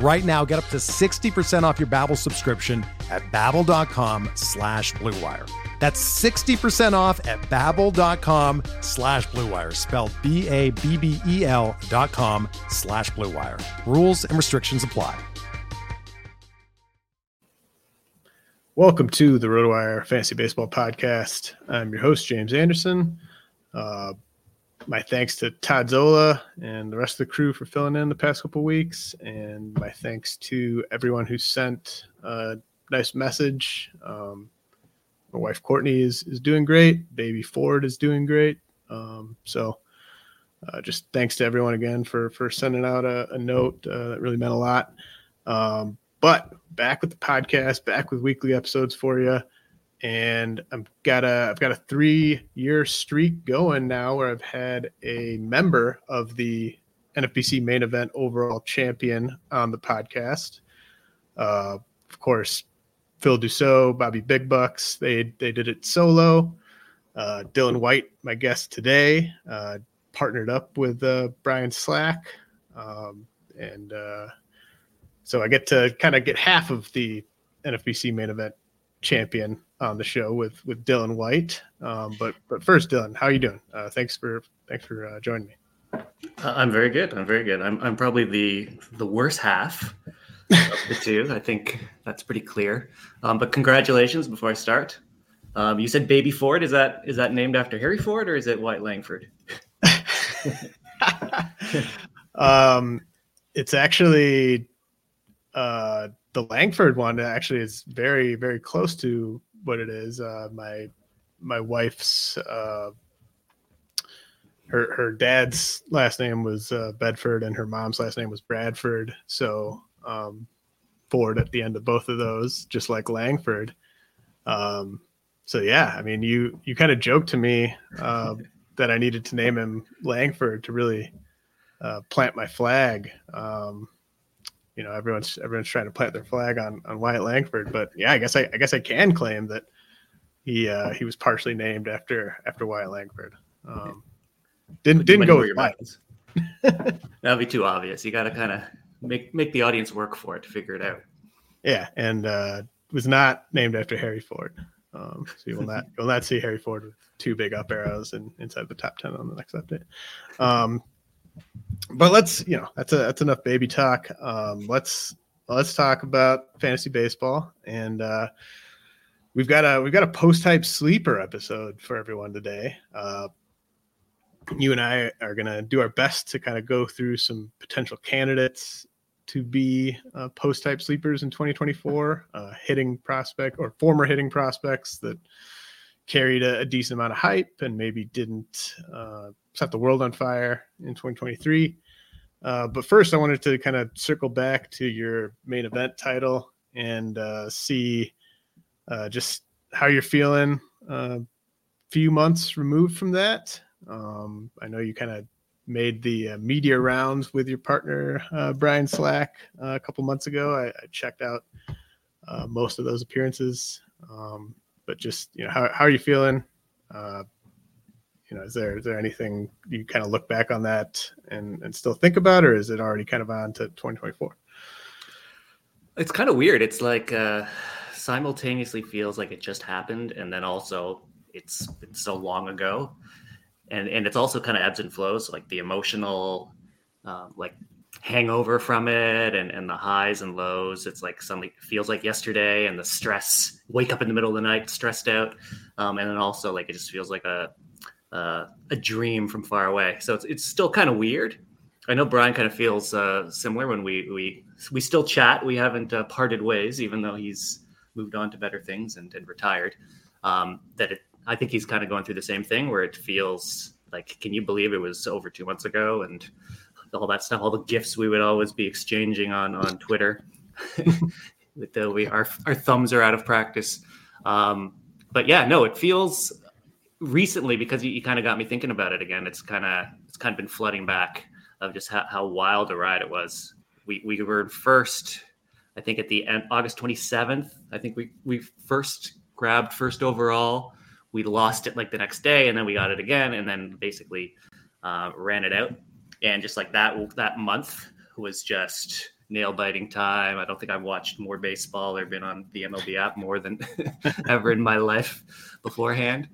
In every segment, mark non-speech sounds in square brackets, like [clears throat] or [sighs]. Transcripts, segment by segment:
Right now, get up to 60% off your Babbel subscription at babbel.com slash bluewire. That's 60% off at babbel.com slash bluewire, spelled B-A-B-B-E-L dot com slash bluewire. Rules and restrictions apply. Welcome to the RotoWire Fantasy Baseball Podcast. I'm your host, James Anderson. Uh, my thanks to Todd Zola and the rest of the crew for filling in the past couple weeks, and my thanks to everyone who sent a nice message. Um, my wife Courtney is is doing great. Baby Ford is doing great. Um, so, uh, just thanks to everyone again for for sending out a, a note. Uh, that really meant a lot. Um, but back with the podcast, back with weekly episodes for you and I've got a I've got a three year streak going now where I've had a member of the NFBC main event overall champion on the podcast. Uh, of course, Phil Dussault, Bobby Big Bucks, they they did it solo. Uh, Dylan White, my guest today, uh, partnered up with uh, Brian Slack, um, and uh, so I get to kind of get half of the NFBC main event champion on the show with with Dylan White. Um, but but first, Dylan, how are you doing? Uh, thanks for thanks for uh, joining me. I'm very good. I'm very good. I'm I'm probably the the worst half of the two. I think that's pretty clear. Um, but congratulations before I start. Um, you said Baby Ford. Is that is that named after Harry Ford or is it Wyatt Langford? [laughs] um, it's actually uh, the Langford one. Actually, is very very close to what it is. Uh, my my wife's uh, her her dad's last name was uh, Bedford and her mom's last name was Bradford. So um, Ford at the end of both of those, just like Langford. Um, so yeah, I mean, you you kind of joked to me uh, [laughs] that I needed to name him Langford to really uh, plant my flag. Um, you know everyone's everyone's trying to plant their flag on on Wyatt Langford, but yeah, I guess I, I guess I can claim that he uh, he was partially named after after Wyatt Langford. Um, didn't didn't go with your minds. [laughs] [laughs] That'd be too obvious. You got to kind of make make the audience work for it to figure it out. Yeah, and uh, was not named after Harry Ford. Um, so you will not [laughs] you will not see Harry Ford with two big up arrows and inside the top ten on the next update. Um, but let's you know that's a that's enough baby talk. Um, let's let's talk about fantasy baseball and uh, we've got a we've got a post hype sleeper episode for everyone today. Uh, you and I are gonna do our best to kind of go through some potential candidates to be uh, post hype sleepers in 2024, uh, hitting prospect or former hitting prospects that carried a, a decent amount of hype and maybe didn't uh, set the world on fire in 2023. Uh, but first, I wanted to kind of circle back to your main event title and uh, see uh, just how you're feeling a uh, few months removed from that. Um, I know you kind of made the uh, media rounds with your partner, uh, Brian Slack, a couple months ago. I, I checked out most of those appearances. Um, but just, you know, how, how are you feeling? You know, is there is there anything you kind of look back on that and and still think about, or is it already kind of on to 2024? It's kind of weird. It's like uh, simultaneously feels like it just happened, and then also it's it's so long ago, and and it's also kind of ebbs and flows, like the emotional, um, like hangover from it and, and the highs and lows. It's like suddenly feels like yesterday and the stress, wake up in the middle of the night, stressed out. Um, and then also like, it just feels like a, uh, a dream from far away. So it's it's still kind of weird. I know Brian kind of feels uh, similar when we we we still chat. We haven't uh, parted ways, even though he's moved on to better things and, and retired. Um, that it, I think he's kind of going through the same thing where it feels like, can you believe it was over two months ago and all that stuff, all the gifts we would always be exchanging on on Twitter. [laughs] with we our our thumbs are out of practice. Um, but yeah, no, it feels recently because you, you kind of got me thinking about it again. It's kind of it's kind of been flooding back of just how, how wild a ride it was. We we were first, I think at the end August twenty seventh. I think we we first grabbed first overall. We lost it like the next day, and then we got it again, and then basically uh, ran it out. And just like that that month was just nail biting time. I don't think I've watched more baseball or been on the MLB app more than [laughs] ever in my life beforehand.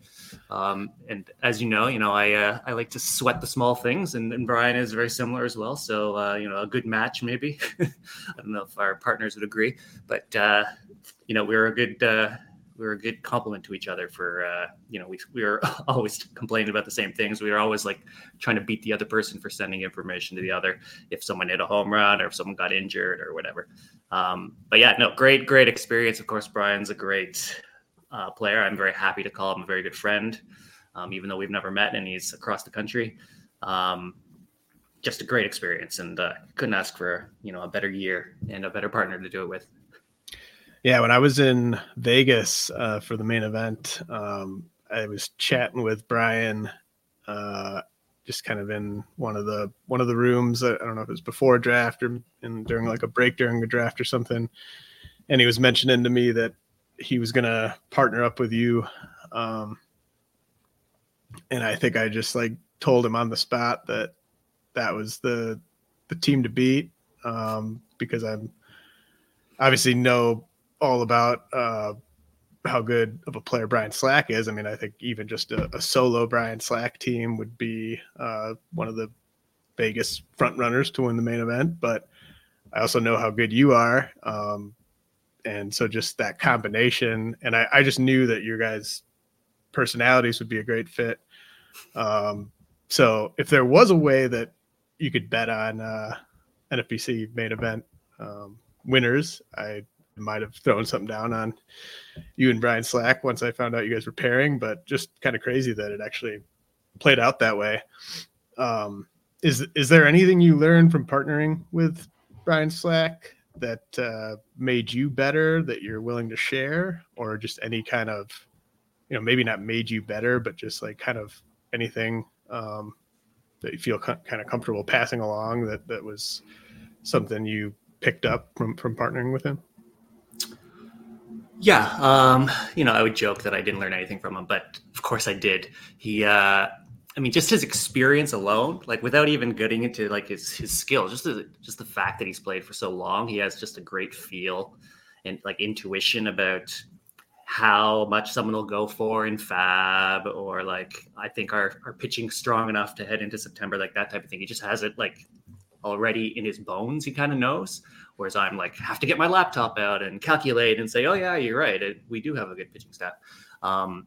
Um, and as you know, you know I uh, I like to sweat the small things, and, and Brian is very similar as well. So uh, you know, a good match maybe. [laughs] I don't know if our partners would agree, but uh, you know, we are a good uh, we were a good complement to each other for uh, you know we we were [laughs] always complaining about the same things. We were always like trying to beat the other person for sending information to the other if someone hit a home run or if someone got injured or whatever. Um, but yeah, no, great great experience. Of course, Brian's a great uh, player. I'm very happy to call him a very good friend, um, even though we've never met and he's across the country. Um, just a great experience, and uh, couldn't ask for you know a better year and a better partner to do it with. Yeah, when I was in Vegas uh, for the main event, um, I was chatting with Brian, uh, just kind of in one of the one of the rooms. I don't know if it was before a draft or in, during like a break during a draft or something. And he was mentioning to me that he was going to partner up with you. Um, and I think I just like told him on the spot that that was the the team to beat um, because I'm obviously know all about uh, how good of a player Brian Slack is. I mean, I think even just a, a solo Brian Slack team would be uh, one of the Vegas front runners to win the main event. But I also know how good you are. Um, and so just that combination, and I, I, just knew that your guys' personalities would be a great fit. Um, so if there was a way that you could bet on uh, NFBC main event um, winners, I might have thrown something down on you and Brian Slack once I found out you guys were pairing, but just kind of crazy that it actually played out that way. Um, is is there anything you learned from partnering with Brian Slack that uh, made you better that you're willing to share, or just any kind of, you know, maybe not made you better, but just like kind of anything um, that you feel kind of comfortable passing along that that was something you picked up from from partnering with him? Yeah, um, you know, I would joke that I didn't learn anything from him, but of course I did. He, uh, I mean, just his experience alone, like without even getting into like his his skill, just the, just the fact that he's played for so long, he has just a great feel and like intuition about how much someone will go for in fab or like I think our our pitching strong enough to head into September, like that type of thing. He just has it like already in his bones. He kind of knows. Whereas I'm like have to get my laptop out and calculate and say, oh yeah, you're right. It, we do have a good pitching staff. Um,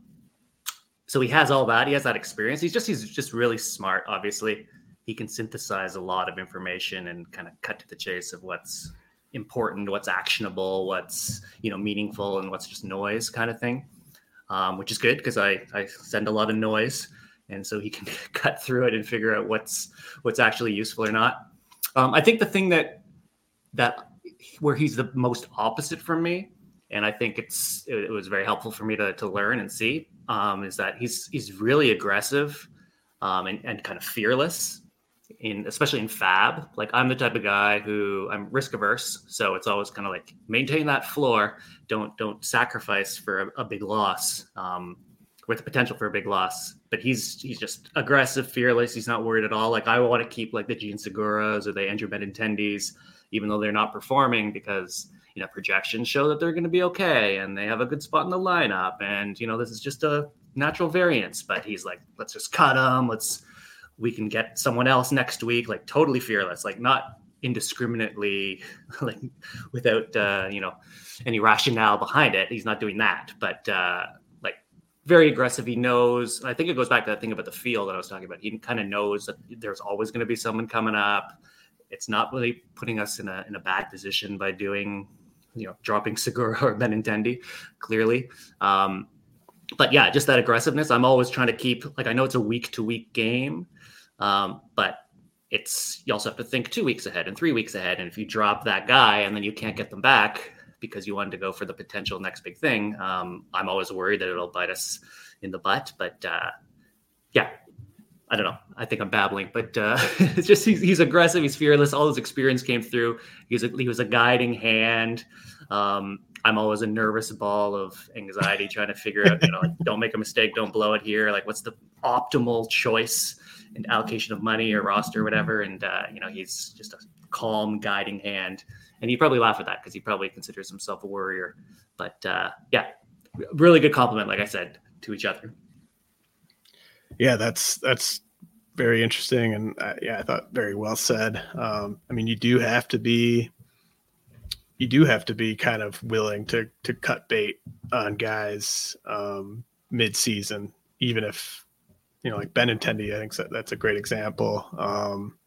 so he has all that. He has that experience. He's just he's just really smart. Obviously, he can synthesize a lot of information and kind of cut to the chase of what's important, what's actionable, what's you know meaningful, and what's just noise kind of thing. Um, which is good because I I send a lot of noise, and so he can [laughs] cut through it and figure out what's what's actually useful or not. Um, I think the thing that that where he's the most opposite from me, and I think it's it, was very helpful for me to to learn and see um, is that he's he's really aggressive um, and and kind of fearless in especially in fab. Like i'm the type of guy who i'm risk averse so it's always kind of like maintain that floor. Don't don't sacrifice for a, a big loss um, with the potential for a big loss. But he's he's just aggressive fearless. He's not worried at all. Like i want to keep like the Jean Segura's or the andrew benintendi's even though they're not performing because you know projections show that they're going to be okay and they have a good spot in the lineup and you know this is just a natural variance but he's like let's just cut them let's we can get someone else next week like totally fearless like not indiscriminately [laughs] like without uh you know any rationale behind it he's not doing that but uh like very aggressive. He knows. I think it goes back to that thing about the field that I was talking about. He kind of knows that there's always going to be someone coming up. It's not really putting us in a in a bad position by doing, you know, dropping Segura or Benintendi, clearly. Um, but yeah, just that aggressiveness. I'm always trying to keep like I know it's a week to week game, um, but it's you also have to think two weeks ahead and three weeks ahead. And if you drop that guy and then you can't get them back because you wanted to go for the potential next big thing, um, I'm always worried that it'll bite us in the butt. But uh, yeah, I don't know. I think I'm babbling, but uh, [laughs] it's just he's, he's, aggressive. He's fearless. All his experience came through. He was a, he was a guiding hand. Um, I'm always a nervous ball of anxiety trying to figure out, you know, like, don't make a mistake, don't blow it here. Like, what's the optimal choice and allocation of money or roster or whatever? And, uh, you know, he's just a calm, guiding hand. And he probably laugh at that because he probably considers himself a warrior. But uh, yeah, really good complement, like I said, to each other. Yeah, that's that's very interesting, and uh, yeah, I thought very well said. Um, I mean, you do have to be you do have to be kind of willing to to cut bait on guys um, mid season, even if you know, like Ben Benintendi. I think that's a great example. Um,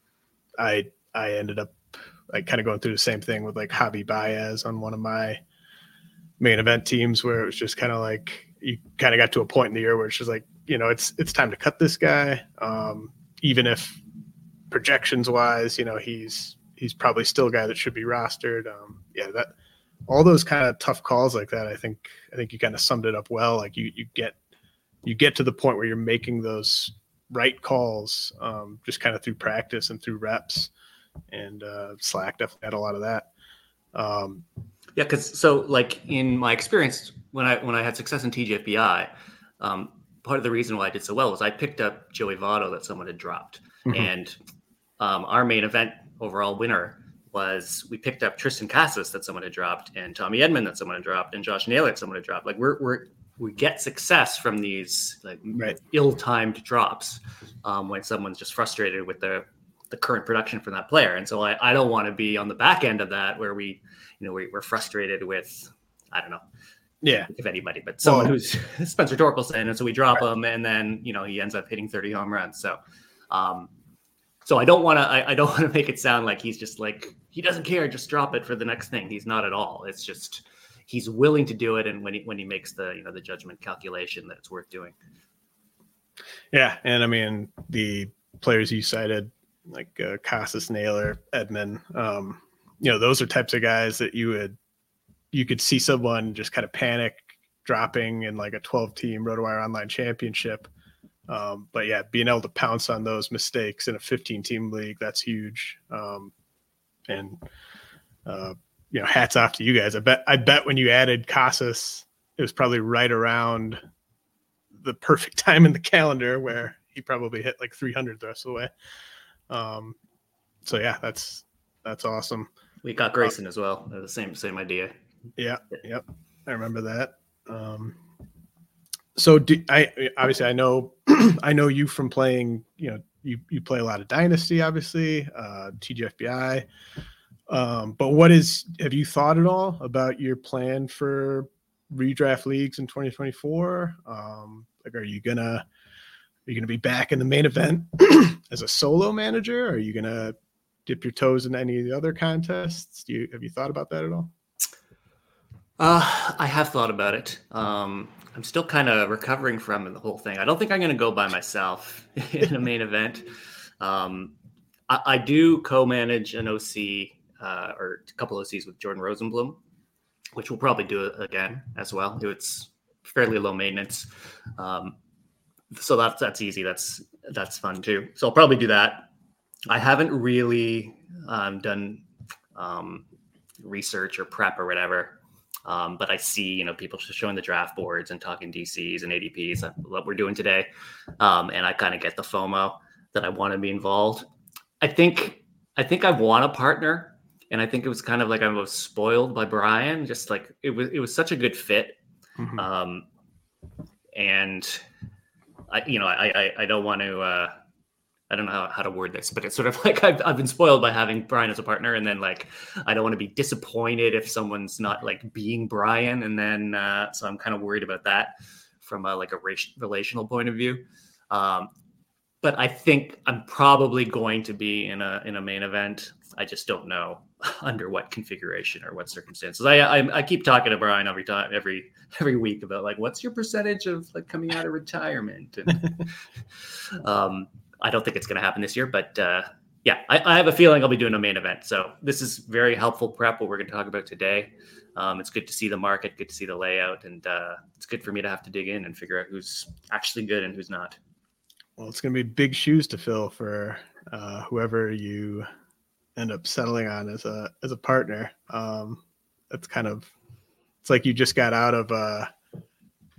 I I ended up like kind of going through the same thing with like Javi Baez on one of my main event teams, where it was just kind of like you kind of got to a point in the year where it's just like you know it's it's time to cut this guy, um, even if projections wise, you know he's he's probably still a guy that should be rostered. Um, yeah, that all those kind of tough calls like that. I think I think you kind of summed it up well. Like you you get you get to the point where you're making those right calls um, just kind of through practice and through reps. And uh, Slack definitely had a lot of that. Um, yeah, because so like in my experience when I when I had success in TGFBI, um, part of the reason why I did so well was I picked up Joey Votto that someone had dropped, mm-hmm. and um, our main event overall winner was we picked up Triston Casas that someone had dropped, and Tommy Edman that someone had dropped, and Josh Naylor that someone had dropped. Like we're we're we get success from these like right. ill-timed drops um, when someone's just frustrated with the the current production from that player. And so I, I don't want to be on the back end of that where we, you know, we, we're frustrated with, I don't know, yeah, if anybody, but someone well, who's [laughs] Spencer Torkelson, and so we drop right. him, and then you know he ends up hitting 30 home runs. So, um, so I don't want to. I, I, don't [laughs] want to make it sound like he's just like he doesn't care. Just drop it for the next thing. He's not at all. It's just he's willing to do it, and when he when he makes the you know the judgment calculation that it's worth doing. Yeah, and I mean the players you cited, like uh, Casas, Naylor, Edman, um, you know, those are types of guys that you would you could see someone just kind of panic dropping in like a 12 team RotoWire online championship um, but yeah, being able to pounce on those mistakes in a 15 team league, that's huge. Um, and, uh, you know, hats off to you guys. I bet, I bet when you added Casas, it was probably right around the perfect [laughs] time in the calendar where he probably hit like 300 the rest of the way. Um, so yeah, that's, that's awesome. We got Grayson uh, as well. The same, same idea. Yeah. Yep. I remember that. Um, so do, I obviously I know [clears throat] I know you from playing. You know, you you play a lot of Dynasty, obviously, uh, TGFBI. Um, but what is have you thought at all about your plan for redraft leagues in 2024? Um, like, are you gonna are you gonna be back in the main event [clears throat] as a solo manager? Are you gonna dip your toes in any of the other contests? Do you have you thought about that at all? Uh, I have thought about it. Um, I'm still kind of recovering from the whole thing. I don't think I'm going to go by myself [laughs] in a main event. Um, I, I, do co-manage an OC uh, or a couple OCs with Jordan Rosenblum, which we'll probably do again as well. It's fairly low maintenance, um, so that's that's easy. That's that's fun too. So I'll probably do that. I haven't really um, done um, research or prep or whatever um, but I see, you know, people just showing the draft boards and talking DCs and ADPs, what we're doing today. Um, and I kind of get the FOMO that I want to be involved. I think, I think I want a partner. And I think it was kind of like I was spoiled by Brian. Just like it was, it was such a good fit. Mm-hmm. Um, and I, you know, I, I, I don't want to, uh, I don't know how, how to word this, but it's sort of [laughs] like I've, I've been spoiled by having Brian as a partner. And then like, I don't want to be disappointed if someone's not like being Brian. And then, uh, so I'm kind of worried about that from a, like a relational point of view. Um, but I think I'm probably going to be in a in a main event. I just don't know [laughs] under what configuration or what circumstances. I, I, I keep talking to Brian every time every every week about like what's your percentage of like coming out of retirement. And, [laughs] um, I don't think it's going to happen this year, but uh, yeah, I, I, have a feeling I'll be doing a main event. So this is very helpful prep. What we're going to talk about today. Um, it's good to see the market, good to see the layout, and uh, it's good for me to have to dig in and figure out who's actually good and who's not. Well, it's going to be big shoes to fill for uh, whoever you end up settling on as a as a partner. Um, that's kind of it's like you just got out of a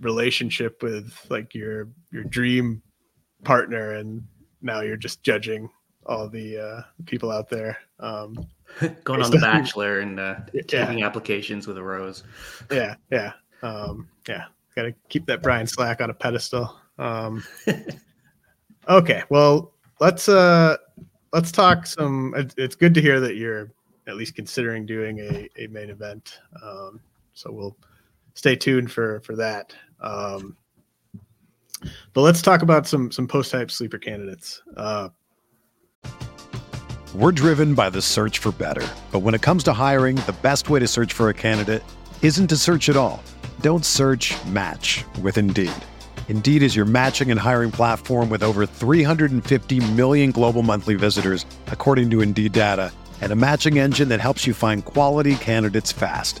relationship with like your your dream partner, and now you're just judging all the uh, people out there. Um, [laughs] Going on [laughs] the Bachelor and uh, yeah. taking applications with a rose. Yeah, yeah, um, yeah. Got to keep that Brian Slack on a pedestal. Um, [laughs] Okay, well, let's uh let's talk some. It's good to hear that you're at least considering doing a, a main event. Um, so we'll stay tuned for for that. Um, but let's talk about some some post hype sleeper candidates. Uh, We're driven by the search for better, but when it comes to hiring, the best way to search for a candidate isn't to search at all. Don't search. Match with Indeed. Indeed is your matching and hiring platform with over 350 million global monthly visitors, according to Indeed data, and a matching engine that helps you find quality candidates fast.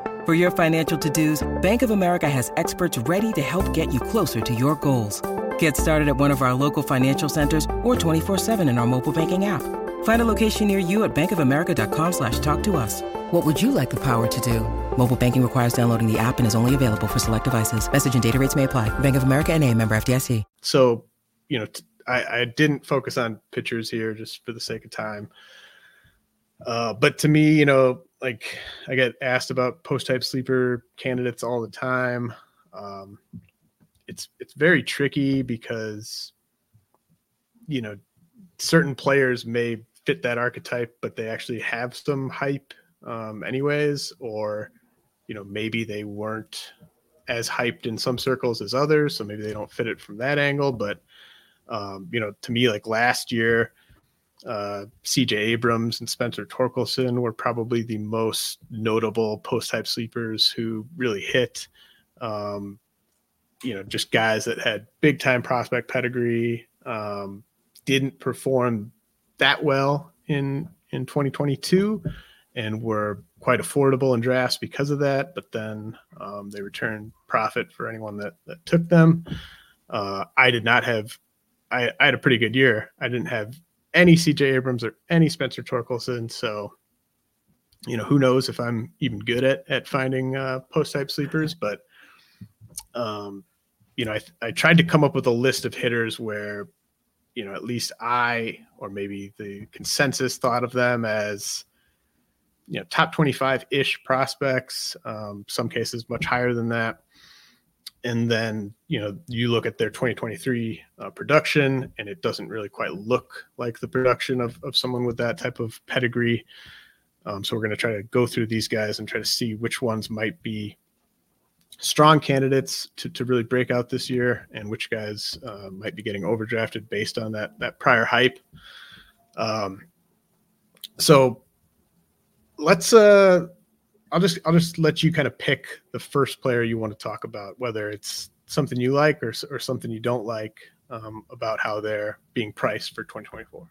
For your financial to-dos, Bank of America has experts ready to help get you closer to your goals. Get started at one of our local financial centers or 24-7 in our mobile banking app. Find a location near you at bankofamerica.com slash talk to us. What would you like the power to do? Mobile banking requires downloading the app and is only available for select devices. Message and data rates may apply. Bank of America and a member FDIC. So, you know, t- I, I didn't focus on pitchers here just for the sake of time. Uh, but to me, you know, like I get asked about post hype sleeper candidates all the time. Um, it's it's very tricky because you know certain players may fit that archetype, but they actually have some hype um, anyways, or you know maybe they weren't as hyped in some circles as others, so maybe they don't fit it from that angle. But um, you know, to me, like last year, uh, CJ Abrams and Spencer Torkelson were probably the most notable post hype sleepers who really hit. Um, you know, just guys that had big time prospect pedigree, um, didn't perform that well in in 2022, and were quite affordable in drafts because of that, but then um, they returned profit for anyone that, that took them. Uh, I did not have, I, I had a pretty good year. I didn't have any CJ Abrams or any Spencer Torkelson. So, you know, who knows if I'm even good at, at finding uh, post hype sleepers, but, um, you know, I, I tried to come up with a list of hitters where, you know, at least I, or maybe the consensus thought of them as, you know top 25 ish prospects um, some cases much higher than that and then you know you look at their 2023 uh, production and it doesn't really quite look like the production of, of someone with that type of pedigree. Um, so we're going to try to go through these guys and try to see which ones might be strong candidates to, to really break out this year and which guys uh, might be getting overdrafted based on that that prior hype. Um, so let's uh I'll just I'll just let you kind of pick the first player you want to talk about, whether it's something you like or or something you don't like um, about how they're being priced for 2024.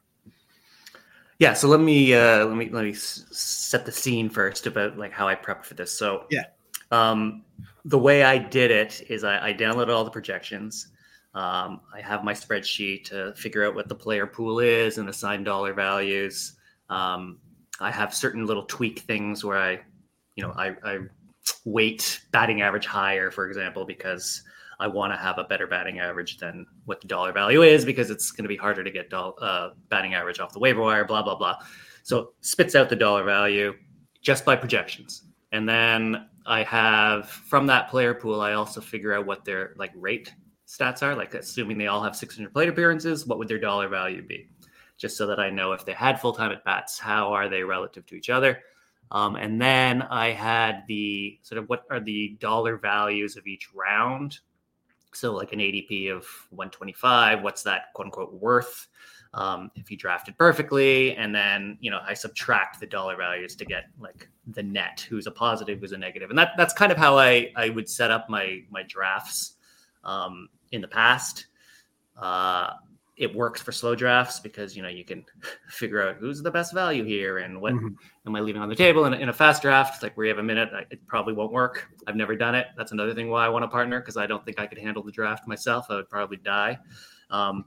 Yeah, so let me uh, let me let me set the scene first about like how I prepped for this. So yeah, um, the way I did it is I, I downloaded all the projections. Um, I have my spreadsheet to figure out what the player pool is and assign dollar values. Um, I have certain little tweak things where I, you know, I, I weight batting average higher, for example, because I want to have a better batting average than what the dollar value is because it's going to be harder to get do- uh, batting average off the waiver wire, blah, blah, blah. So spits out the dollar value just by projections. And then I have from that player pool, I also figure out what their like rate stats are. Like assuming they all have 600 plate appearances, what would their dollar value be? just so that I know if they had full time at bats, how are they relative to each other? Um, and then I had the sort of what are the dollar values of each round. So, like an ADP of 125, what's that quote unquote worth um, if you drafted perfectly? And then, you know, I subtract the dollar values to get like the net, who's a positive, who's a negative. And that, that's kind of how I, I would set up my, my drafts um, in the past. Uh, it works for slow drafts because you know you can [laughs] figure out who's the best value here and what mm-hmm. am I leaving on the table. And in a fast draft, like where you have a minute, it probably won't work. I've never done it. That's another thing why I want a partner because I don't think I could handle the draft myself. I would probably die. Um,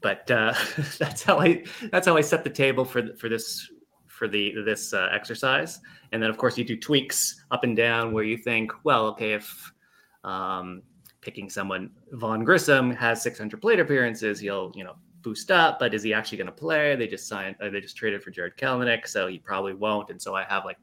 but uh, [laughs] that's how I that's how I set the table for for this for the this uh, exercise. And then of course you do tweaks up and down where you think, well, okay, if um, picking someone. Vaughn Grissom has 600 plate appearances. He'll, you know, boost up, but is he actually going to play? They just signed, uh, they just traded for Jarred Kelenic, so he probably won't. And so I have like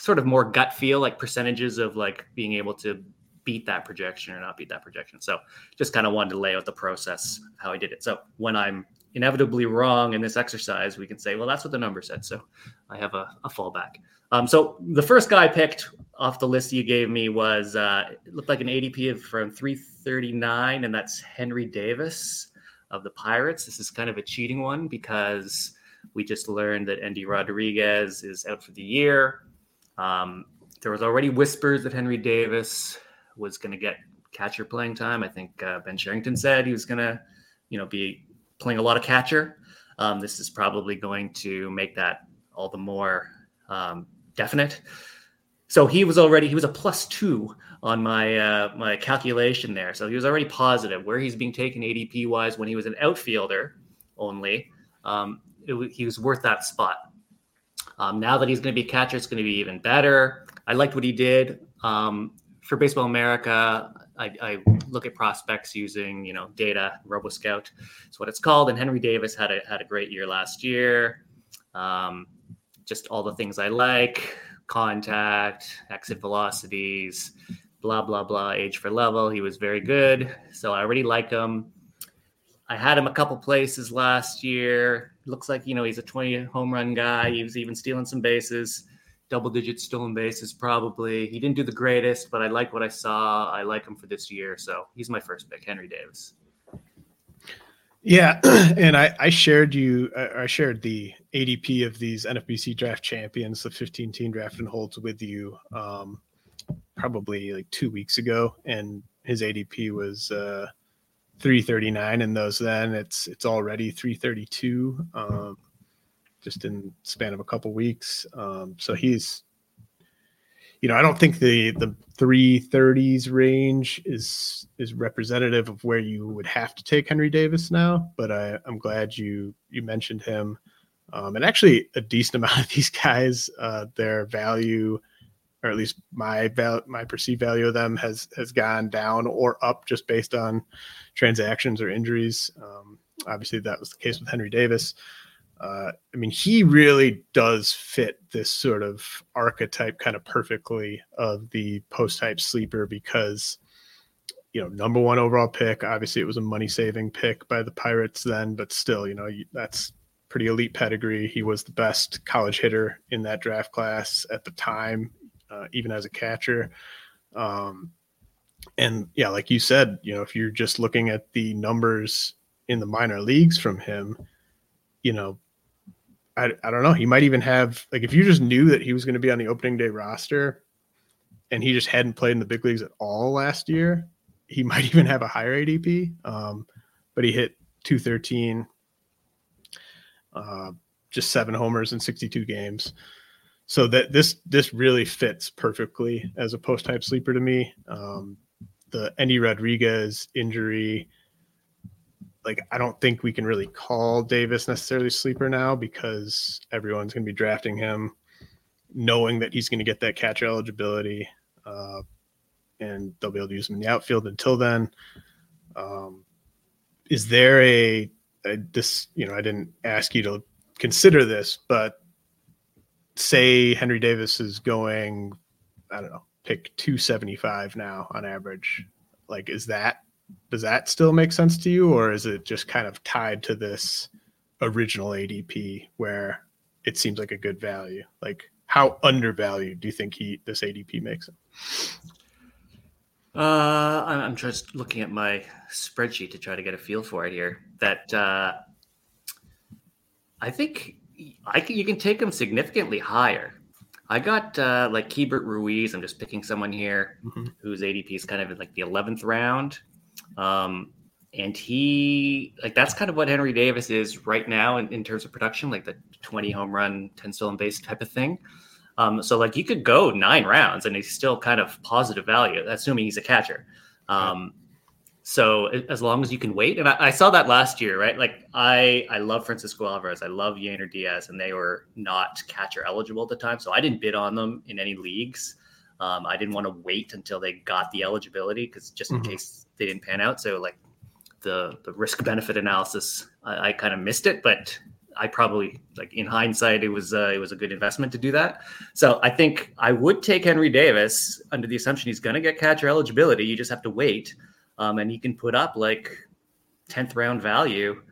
sort of more gut feel, like percentages of like being able to beat that projection or not beat that projection. So just kind of wanted to lay out the process, how I did it. So when I'm inevitably wrong in this exercise, we can say, well, that's what the number said. So I have a, a fallback. Um, so the first guy I picked off the list you gave me was uh, it looked like an ADP from 339, and that's Henry Davis of the Pirates. This is kind of a cheating one because we just learned that Endy Rodriguez is out for the year. Um, there was already whispers that Henry Davis was going to get catcher playing time. I think uh, Ben Cherington said he was going to, you know, be playing a lot of catcher. Um, this is probably going to make that all the more um, definite. So he was already he was a plus two on my uh, my calculation there. So he was already positive. Where he's being taken ADP wise when he was an outfielder only, um, it, he was worth that spot. Um, now that he's going to be catcher, it's going to be even better. I liked what he did um, for Baseball America. I, I, look at prospects using you know data. RoboScout is what it's called. And Henry Davis had a had a great year last year. Um, just all the things I like contact, exit velocities, blah, blah, blah, age for level. He was very good. So I already like him. I had him a couple places last year. Looks like, you know, he's a 20 home run guy. He was even stealing some bases, double digit stolen bases, probably. He didn't do the greatest, but I like what I saw. I like him for this year. So he's my first pick, Henry Davis. Yeah, [clears throat] and I, I shared you. I shared the ADP of these NFBC draft champions, the 15 team draft and holds with you, um, probably like two weeks ago, and his ADP was uh, 339, and those then it's it's already 332, um, just in span of a couple weeks. Um, so he's you know, I don't think the the 330s range is is representative of where you would have to take Henry Davis now, but I, I'm glad you you mentioned him. Um, and actually, a decent [laughs] amount of these guys, uh, their value, or at least my val- my perceived value of them, has has gone down or up just based on transactions or injuries. Um, obviously, that was the case with Henry Davis. Uh, I mean, he really does fit this sort of archetype kind of perfectly of the post hype sleeper because, you know, number one overall pick. Obviously, it was a money saving pick by the Pirates then, but still, you know, that's pretty elite pedigree. He was the best college hitter in that draft class at the time, uh, even as a catcher. Um, and yeah, like you said, you know, if you're just looking at the numbers in the minor leagues from him, you know, I, I don't know. He might even have like if you just knew that he was going to be on the opening day roster and he just hadn't played in the big leagues at all last year, he [laughs] might even have a higher ADP. Um, but he hit 213, uh, just seven homers in 62 games. So that this this really fits perfectly as a post hype sleeper to me. Um, the Endy Rodriguez injury like I don't think we can really call Davis necessarily sleeper now because everyone's going to be drafting him, knowing that he's going to get that catcher eligibility, uh, and they'll be able to use him in the outfield until then. Um, is there a, a this? You know, I didn't ask you to consider this, but say Henry Davis is going, I don't know, pick 275 now on average. Like, is that does that still make sense to you or is it just kind of tied to this original adp where it seems like a good value like how undervalued do you think he this adp makes him uh, I'm just looking at my spreadsheet to try to get a feel for it here. That uh, I think I can, you can take him significantly higher. I got uh, like Keibert Ruiz. I'm just picking someone here mm-hmm. whose ADP is kind of like the 11th round. Um, and he like that's kind of what Henry Davis is right now in, in terms of production, like the 20 home run, 10 stolen base type of thing. Um, so like you could go nine rounds and he's still kind of positive value, assuming he's a catcher. Um, so as long as you can wait, and I, I, saw that last year, right? Like I I love Francisco Alvarez, I love Yainer Diaz, and they were not catcher eligible at the time, so I didn't bid on them in any leagues. Um, I didn't want to wait until they got the eligibility because just in mm-hmm. case they didn't pan out. So like the the risk benefit analysis, I, I kind of missed it, but I probably like in hindsight, it was uh, it was a good investment to do that. So I think I would take Henry Davis under the assumption he's going to get catcher eligibility. You just have to wait, um, and he can put up like tenth round value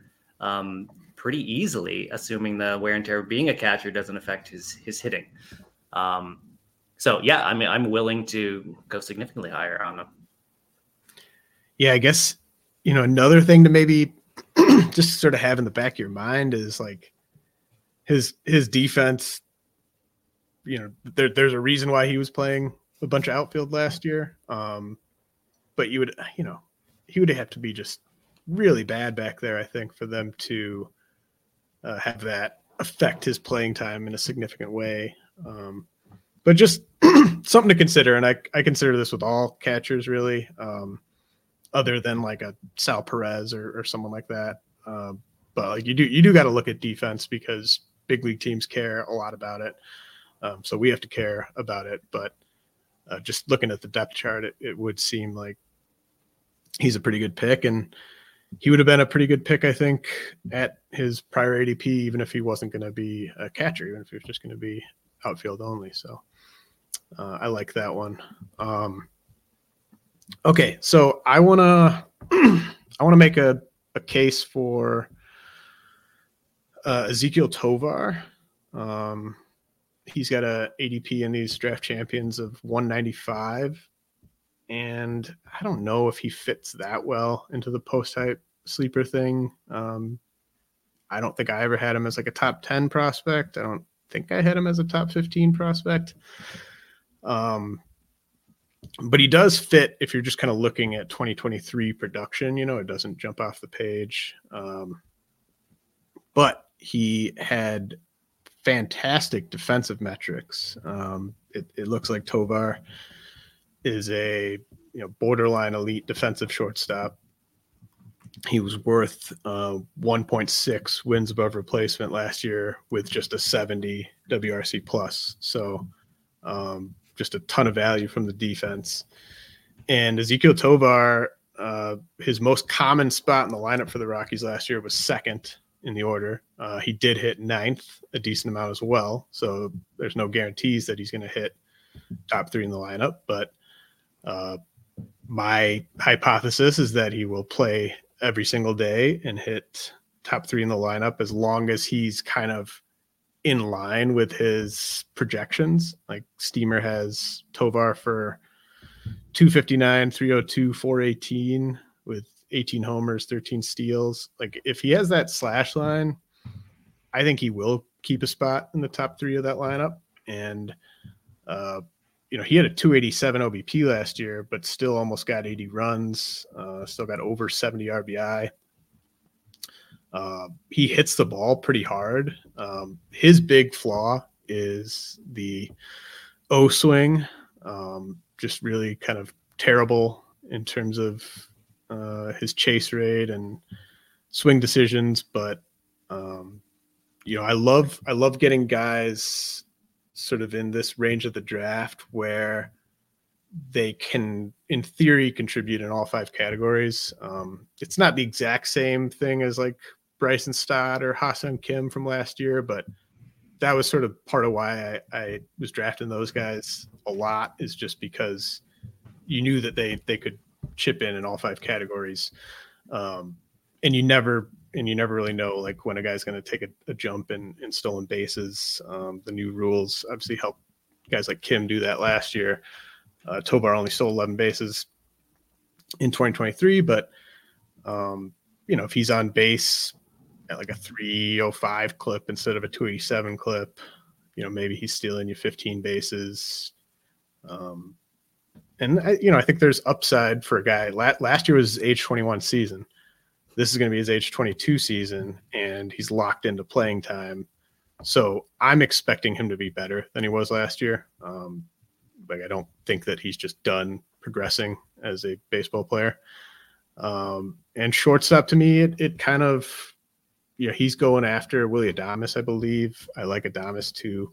um, pretty easily, assuming the wear and tear of being a catcher doesn't affect his his hitting. Um, so yeah, I mean, I'm willing to go significantly higher on them. Yeah, I guess you know another thing to maybe [clears throat] just sort of have in the back of your mind is like his his defense. You know, there, there's a reason why he was playing a bunch of outfield last year. Um, but you would, you know, he would have to be just really bad back there, I think, for them to uh, have that affect his playing time in a significant way. Um, but just [clears throat] something to consider. And I, I consider this with all catchers really, um, other than like a Sal Perez or, or someone like that. Um, but like you do, you do got to look at defense because big league teams care a lot about it. Um, so we have to care about it. But uh, just looking at the depth chart, it, it would seem like he's a pretty good pick and he would have been a pretty good pick, I think, at his prior ADP, even if he wasn't going to be a catcher, even if he was just going to be outfield only. So uh, I like that one. Um, okay, so I wanna [clears throat] I wanna make a, a case for uh, Ezequiel Tovar. Um, he's got a ADP in these draft champions of 195, and I don't know if he fits that well into the post hype sleeper thing. Um, I don't think I ever had him as like a top 10 prospect. I don't think I had him as a top 15 prospect. Um, but he does fit if you're just kind of looking at 2023 production. You know, it doesn't jump off the page. Um, but he had fantastic defensive metrics. Um, it, it looks like Tovar is a you know borderline elite defensive shortstop. He was worth uh, 1.6 wins above replacement last year with just a 70 WRC plus. So um, just a ton of value from the defense. And Ezequiel Tovar, uh, his most common spot in the lineup for the Rockies last year was second in the order. Uh, he did hit ninth a decent amount as well. So there's no guarantees that he's going to hit top three in the lineup. But uh, my hypothesis is that he will play every single day and hit top three in the lineup as long as he's kind of in line with his projections. Like Steamer has Tovar for 259, 302, 418 with 18 homers, 13 steals. Like if he has that slash line, I think he will keep a spot in the top three of that lineup. And, uh, you know, he had a 287 OBP last year, but still almost got 80 runs, uh, still got over 70 RBI. Uh, he hits the ball pretty hard. Um, his big flaw is the O swing, um, just really kind of terrible in terms of uh, his chase rate and swing decisions. But um, you know, I love I love getting guys sort of in this range of the draft where they can, in theory, contribute in all five categories. Um, it's not the exact same thing as like Bryson Stott or Ha-Seong Kim from last year, but that was sort of part of why I, I was drafting those guys a lot is just because you knew that they they could chip in in all five categories. Um, and you never and you never really know like when a guy's going to take a, a, jump in, in stolen bases. Um, the new rules obviously help guys like Kim do that last year. Uh, Tovar only stole 11 bases in 2023, but um, you know if he's on base at like a 305 clip instead of a 287 clip, you know maybe he's stealing you 15 bases. Um, and I, you know, I think there's upside for a guy. Last year was age 21 season. This is going to be his age 22 season, and he's locked into playing time. So I'm expecting him to be better than he was last year. Um, like I don't think that he's just done progressing as a baseball player. Um, and shortstop to me, it, it kind of, you know, he's going after Willy Adames, I believe. I like Adames too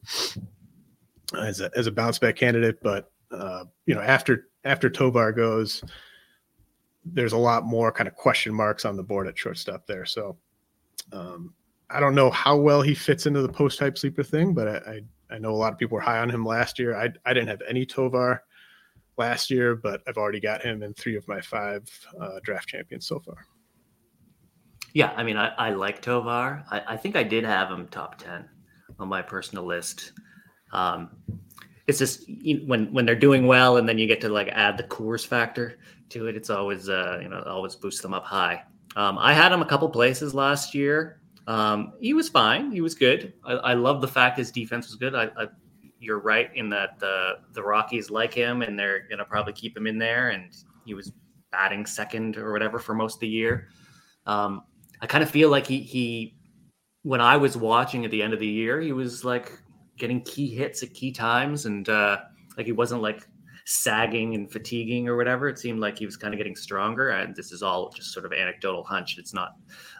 as a, as a bounce back candidate, but uh, you know, after after Tovar goes, there's a lot more kind of question marks on the board at shortstop there. So um, I don't know how well he fits into the post hype sleeper thing, but I, I, I know a lot of people were high on him last year. I I didn't have any Tovar last year, but I've already got him in three of my five uh, draft champions so far. Yeah, I mean, I, I like Tovar. I, I think I did have him top ten on my personal list. Um, it's just when when they're doing well, and then you get to like add the Coors factor to it. It's always uh, you know always boosts them up high. Um, I had him a couple places last year. Um, he was fine. He was good. I, I love the fact his defense was good. I, I, you're right in that the the Rockies like him, and they're gonna probably keep him in there. And he was batting second or whatever for most of the year. Um, I kind of feel like he he when I was watching at the end of the year, he was like getting key hits at key times, and uh, like he wasn't like sagging and fatiguing or whatever. It seemed like he was kind of getting stronger. And this is all just sort of anecdotal hunch. It's not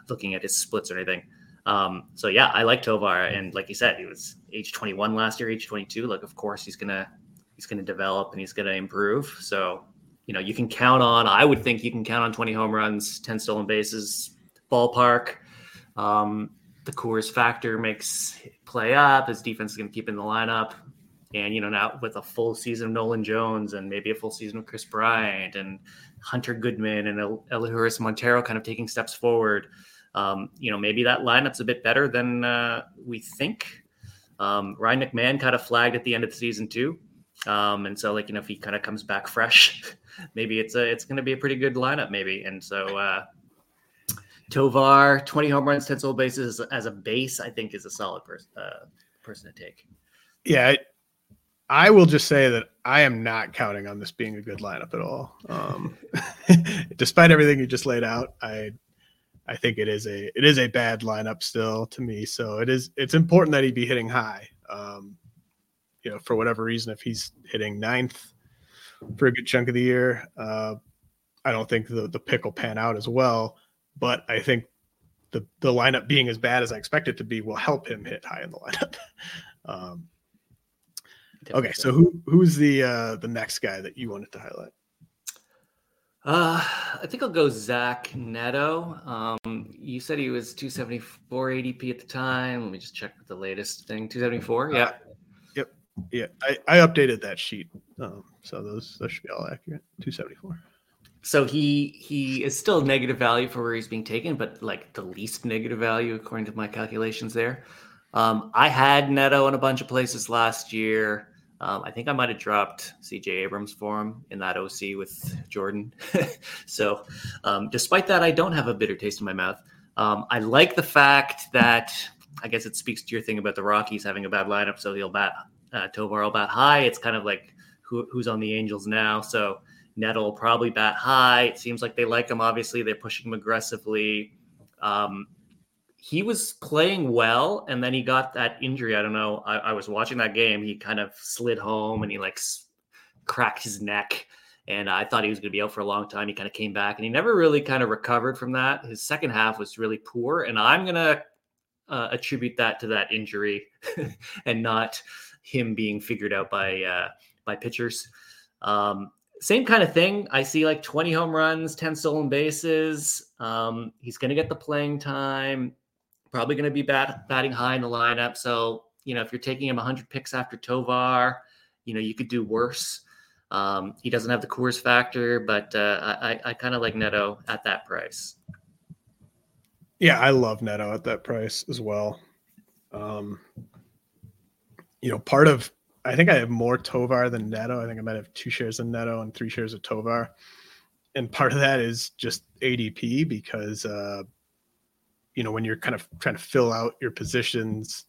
looking at his splits or anything. Um, so yeah, I like Tovar, and like you said, he was age 21 last year, age 22. Like, of course, he's gonna he's gonna develop and he's gonna improve. So you know, you can count on. I would think you can count on 20 home runs, 10 stolen bases, ballpark. Um, the Coors factor makes play up. His defense is going to keep in the lineup. And, you know, now with a full season of Nolan Jones and maybe a full season of Kris Bryant and Hunter Goodman and El- Montero kind of taking steps forward, um, you know, maybe that lineup's a bit better than uh, we think. Um, Ryan McMahon kind of flagged at the end of the season too. Um, and so like, you know, if he kind of comes back fresh, [laughs] maybe it's a, it's going to be a pretty good lineup maybe. And so, uh, Tovar, 20 home runs, 10 stolen bases as a base, I think is a solid uh, person to take. Yeah, I, will just say that I am not counting on this being a good lineup at all. Um, [laughs] despite everything you just laid out, I I think it is a it is a bad lineup still to me. So it is it's important that he be hitting high. Um, you know, for whatever reason, if he's hitting ninth for a good chunk of the year, uh, I don't think the the pick will pan out as well. But I think the the lineup being as bad as I expect it to be will help him hit high in the lineup. [laughs] um, okay, so who who's the uh, the next guy that you wanted to highlight? Uh, I think I'll go Zach Neto. Um, you said he was 274 ADP at the time. Let me just check the latest thing. 274. Yeah. Uh, yep. Yeah. I, I updated that sheet. Um, so those those should be all accurate. 274. So he he is still negative value for where he's being taken, but like the least negative value according to my calculations there. Um, I had Neto in a bunch of places last year. Um, I think I might have dropped CJ Abrams for him in that OC with Jordan. [laughs] so, um, despite that, I don't have a bitter taste in my mouth. Um, I like the fact that I guess it speaks to your thing about the Rockies having a bad lineup, so he'll bat uh, Tovar will bat high. It's kind of like who, who's on the Angels now, so Neto will probably bat high. It seems like they like him. Obviously, they're pushing him aggressively. Um, he was playing well and then he got that injury. I don't know. I, I, was watching that game. He kind of slid home and he like cracked his neck and i thought he was going to be out for a long time. He kind of came back and he never really kind of recovered from that. His second half was really poor and i'm going to uh, attribute that to that injury [laughs] and not him being figured out by uh, by pitchers. Um, same kind of thing. I see like 20 home runs, 10 stolen bases. Um, he's going to get the playing time probably going to be bat, batting high in the lineup. So, you know, if you're taking him 100 picks after Tovar, you know, you could do worse. Um, he doesn't have the Coors factor, but uh, I, I kind of like Neto at that price. Yeah, I love Neto at that price as well. Um, you know, part of I think I have more Tovar than Neto. I think I might have two shares of Neto and three shares of Tovar, and part of that is just ADP because uh, you know when you're kind of trying to fill out your positions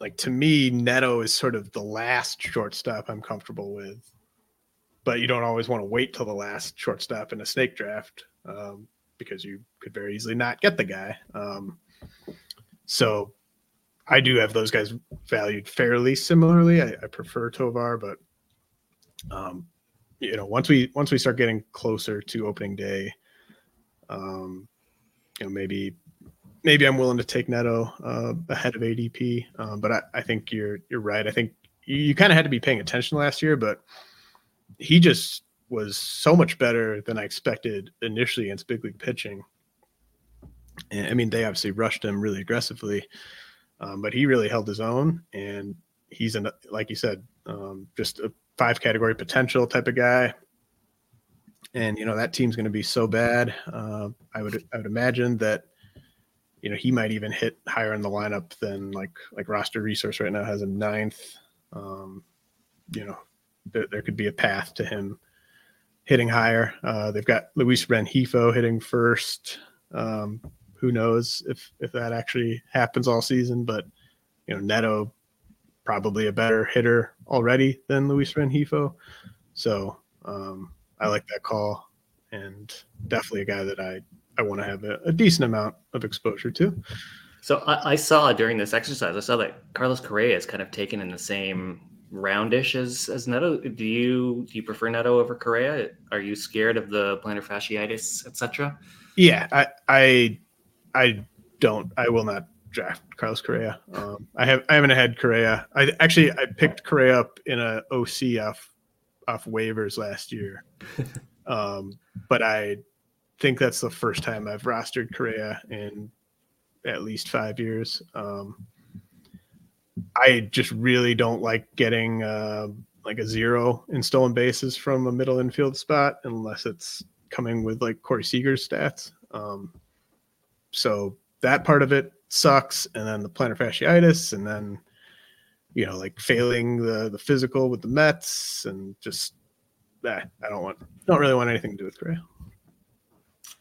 like to me neto is sort of the last shortstop i'm comfortable with. But you don't always want to wait till the last shortstop in a snake draft um, because you could very easily not get the guy. Um, so i do have those guys valued fairly similarly. I, I prefer tovar but um, you know once we once we start getting closer to opening day um, you know maybe maybe I'm willing to take Neto uh, ahead of ADP, um, but I, I, think you're you're right. I think you, you kind of had to be paying attention last year, but he just was so much better than I expected initially against big league pitching. And, I mean, they obviously rushed him really aggressively, um, but he really held his own, and he's an like you said, um, just a five category potential type of guy and you know that team's going to be so bad. Uh, I would I would imagine that you know he might even hit higher in the lineup than like like roster resource right now has him ninth. Um, you know there, there could be a path to him hitting higher. Uh, they've got Luis Rengifo hitting first. Um, who knows if if that actually happens all season? But you know Neto probably a better hitter already than Luis Rengifo. So um, I like that call, and definitely a guy that I I want to have a, a, decent amount of exposure to. So I, I, saw during this exercise, I saw that Carlos Correa is kind of taken in the same roundish as as Neto. Do you do you prefer Neto over Correa? Are you scared of the plantar fasciitis, etc.? Yeah, I I I don't. I will not draft Carlos Correa. Um, I have I haven't had Correa. I actually I picked Correa up in a OC off waivers last year. [laughs] um, but I think that's the first time I've rostered Correa in at least five years. Um, I just really don't like getting uh, like a zero in stolen bases from a middle infield spot unless it's coming with like Corey Seager's stats. Um, so that part of it sucks, and then the plantar fasciitis, and then you know, like failing the the physical with the Mets, and just that eh, I don't want, don't really want anything to do with Correa.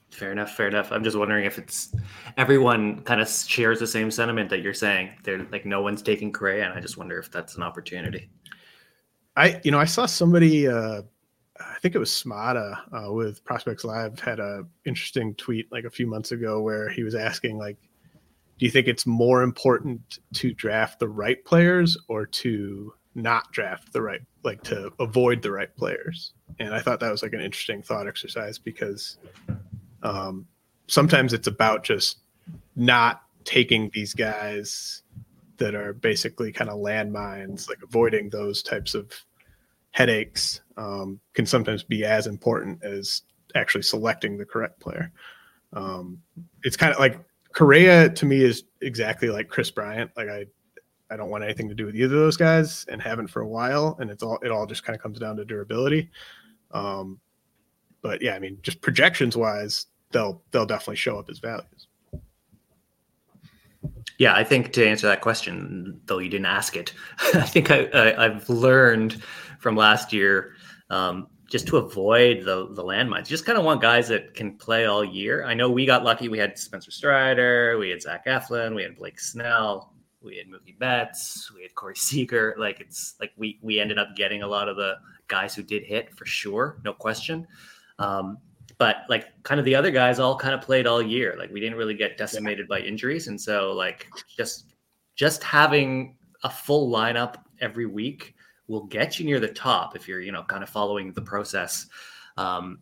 Fair enough. Fair enough. I'm just wondering if it's everyone kind of shares the same sentiment that you're saying. They're like no one's taking Correa, and I just wonder if that's an opportunity. I, you know, I saw somebody. uh I think it was Smada uh, with Prospects Live had a interesting tweet like a few months ago where he was asking like, do you think it's more important to draft the right players or to not draft the right like to avoid the right players? And I thought that was like an interesting thought exercise because um, sometimes it's about just not taking these guys that are basically kind of landmines, like avoiding those types of headaches um, can sometimes be as important as actually selecting the correct player. Um, it's kind of like Correa to me is exactly like Kris Bryant. Like I, I don't want anything to do with either of those guys, and haven't for a while. And it's all it all just kind of comes down to durability. Um, but yeah, I mean, just projections wise, they'll they'll definitely show up as values. Yeah, I think to answer that question, though you didn't ask it, [laughs] I think I, I, have learned from last year um, just to avoid the the landmines. You just kind of want guys that can play all year. I know we got lucky. We had Spencer Strider, we had Zach Eflin, we had Blake Snell, we had Mookie Betts, we had Corey Seager. Like it's like we we ended up getting a lot of the guys who did hit for sure, no question. Um, but like kind of the other guys all kind of played all year. Like we didn't really get decimated by injuries, and so like just just having a full lineup every week will get you near the top if you're you know kind of following the process. Um,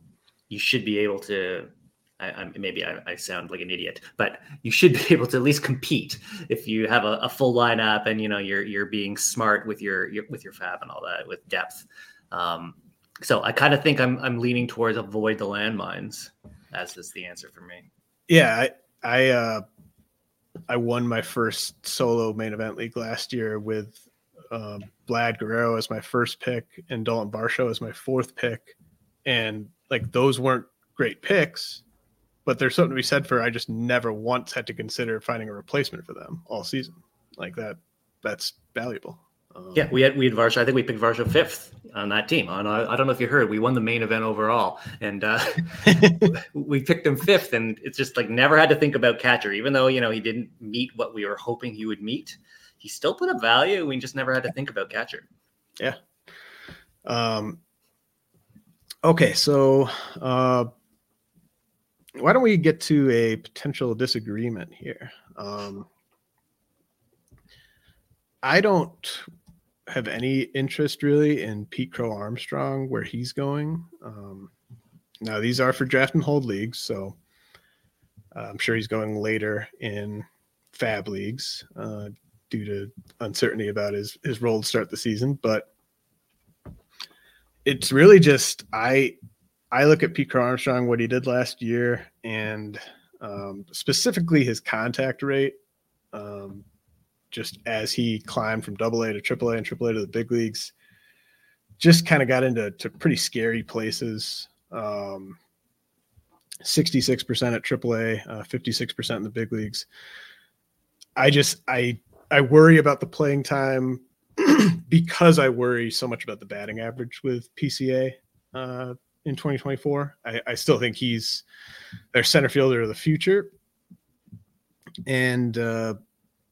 you should be able to. I, I, maybe I, I, sound like an idiot, but you should be [laughs] able to at least compete if you have a, a full lineup and you know you're you're being smart with your, your with your fab and all that with depth. Um, so I kind of think I'm I'm leaning towards avoid the landmines as is the answer for me. Yeah, I I uh I won my first solo main event league last year with uh, Vlad Guerrero as my first pick and Dalton Varsho as my fourth pick, and like those weren't great picks, but there's something to be said for I just never once had to consider finding a replacement for them all season. Like that, that's valuable. Um, yeah, we had we had Varsho. I think we picked Varsho fifth on that team. On I, I don't know if you heard, we won the main event overall, and uh, [laughs] we picked him fifth. And it's just like never had to think about catcher, even though you know he didn't meet what we were hoping he would meet. He still put a value. We just never had to think about catcher. Yeah. Um. Okay, so uh, why don't we get to a potential disagreement here? Um, I don't have any interest really in Pete Crow Armstrong where he's going. Um, now these are for draft and hold leagues, so uh, I'm sure he's going later in fab leagues uh, due to uncertainty about his his role to start the season. But it's really just I I look at Pete Armstrong what he did last year and um, specifically his contact rate. Um, just as he climbed from double A to triple A and triple A to the big leagues, just kind of got into to pretty scary places. Um, 66% at AAA, uh, 56% in the big leagues. I just I I worry about the playing time [clears throat] because I worry so much about the batting average with PCA uh, in 2024. I, I still think he's their center fielder of the future, and uh,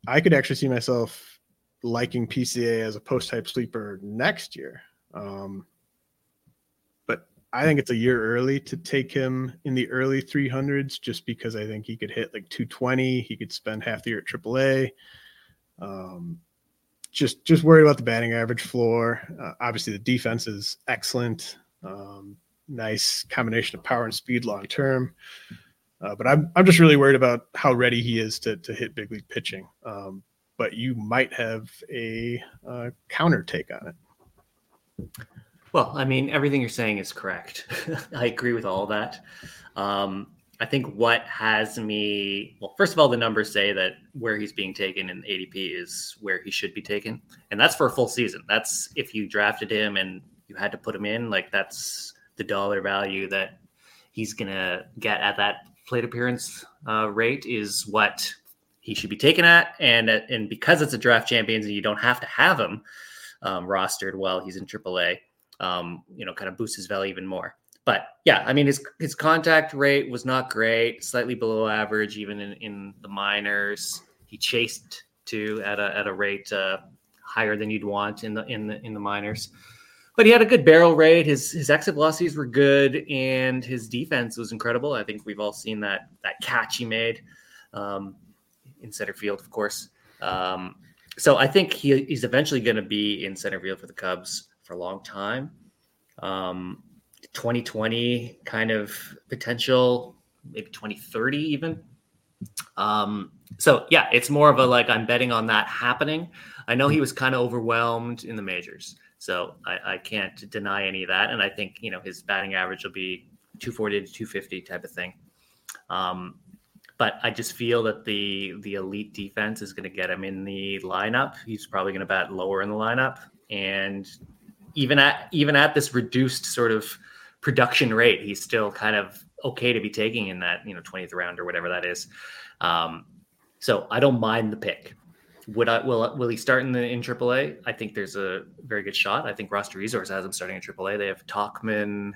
I could actually see myself liking PCA as a post hype sleeper next year. Um, but I think it's a year early to take him in the early 300s just because I think he could hit like 220. He could spend half the year at AAA. Um, just just worried about the batting average floor. Uh, obviously, the defense is excellent. Um, nice combination of power and speed long term. Uh, but I'm I'm just really worried about how ready he is to to hit big league pitching. Um, but you might have a uh, counter take on it. Well, I mean, everything you're saying is correct. [laughs] I agree with all that. Um, I think what has me, well, first of all, the numbers say that where he's being taken in ADP is where he should be taken. And that's for a full season. That's if you drafted him and you had to put him in, like that's the dollar value that he's to get at that plate appearance uh, rate is what he should be taken at, and and because it's a draft champions and you don't have to have him um, rostered while he's in AAA, um, you know, kind of boosts his value even more. But yeah, I mean his his contact rate was not great, slightly below average even in, in the minors. He chased to at a at a rate uh, higher than you'd want in the in the in the minors. but he had a good barrel rate. His his exit velocities were good, and his defense was incredible. I think we've all seen that that catch he made um, in center field, of course. Um, so I think he, he's eventually going to be in center field for the Cubs for a long time. Um, 2020 kind of potential, maybe 2030 even. Um, so yeah, it's more of a like I'm betting on that happening. I know he was kind of overwhelmed in the majors, so I, I can't deny any of that. And I think you know his batting average will be 240 to 250 type of thing. Um, but I just feel that the the elite defense is going to get him in the lineup. He's probably going to bat lower in the lineup, and even at even at this reduced sort of production rate, he's still kind of okay to be taking in that you know 20th round or whatever that is. Um, so I don't mind the pick. Would I will will he start in the in AAA? I think there's a very good shot. I think Roster Resource has him starting in AAA. They have Tauchman,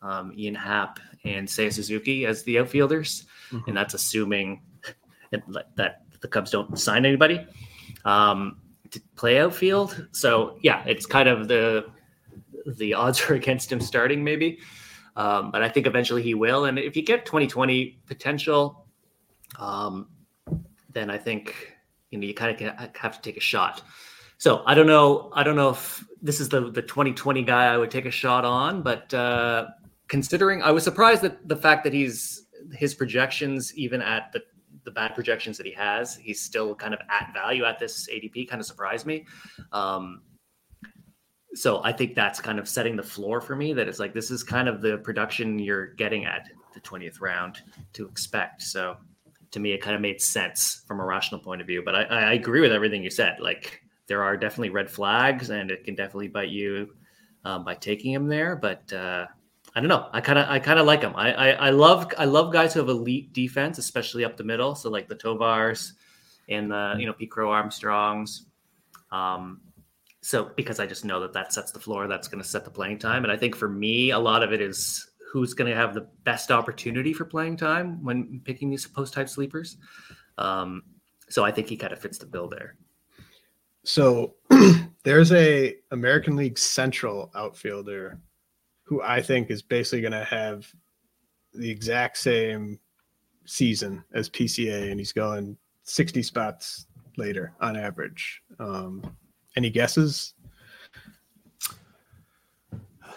um, Ian Happ, and Seiya Suzuki as the outfielders, mm-hmm. and that's assuming that the Cubs don't sign anybody um, to play outfield. So yeah, it's kind of the the [laughs] odds are against him starting maybe. Um, but I think eventually he will. And if you get 2020 potential, um, then I think you know you kind of have to take a shot. So I don't know. I don't know if this is the the 2020 guy I would take a shot on, but uh, considering I was surprised that the fact that he's his projections, even at the the bad projections that he has, he's still kind of at value at this ADP. Kind of surprised me. Um, so I think that's kind of setting the floor for me that it's like this is kind of the production you're getting at the 20th round to expect. So to me, it kind of made sense from a rational point of view. But I, I agree with everything you said. Like there are definitely red flags, and it can definitely bite you um, by taking him there. But uh, I don't know. I kind of I kind of like him. I, I, I love I love guys who have elite defense, especially up the middle. So like the Tovars and the you know Pete Crow Armstrongs. Um, so because I just know that that sets the floor, that's going to set the playing time. And I think for me, a lot of it is who's going to have the best opportunity for playing time when picking these post hype sleepers. Um, so I think he kind of fits the bill there. So [clears throat] there's a American League Central outfielder who I think is basically going to have the exact same season as PCA, and he's going 60 spots later on average. Um, any guesses?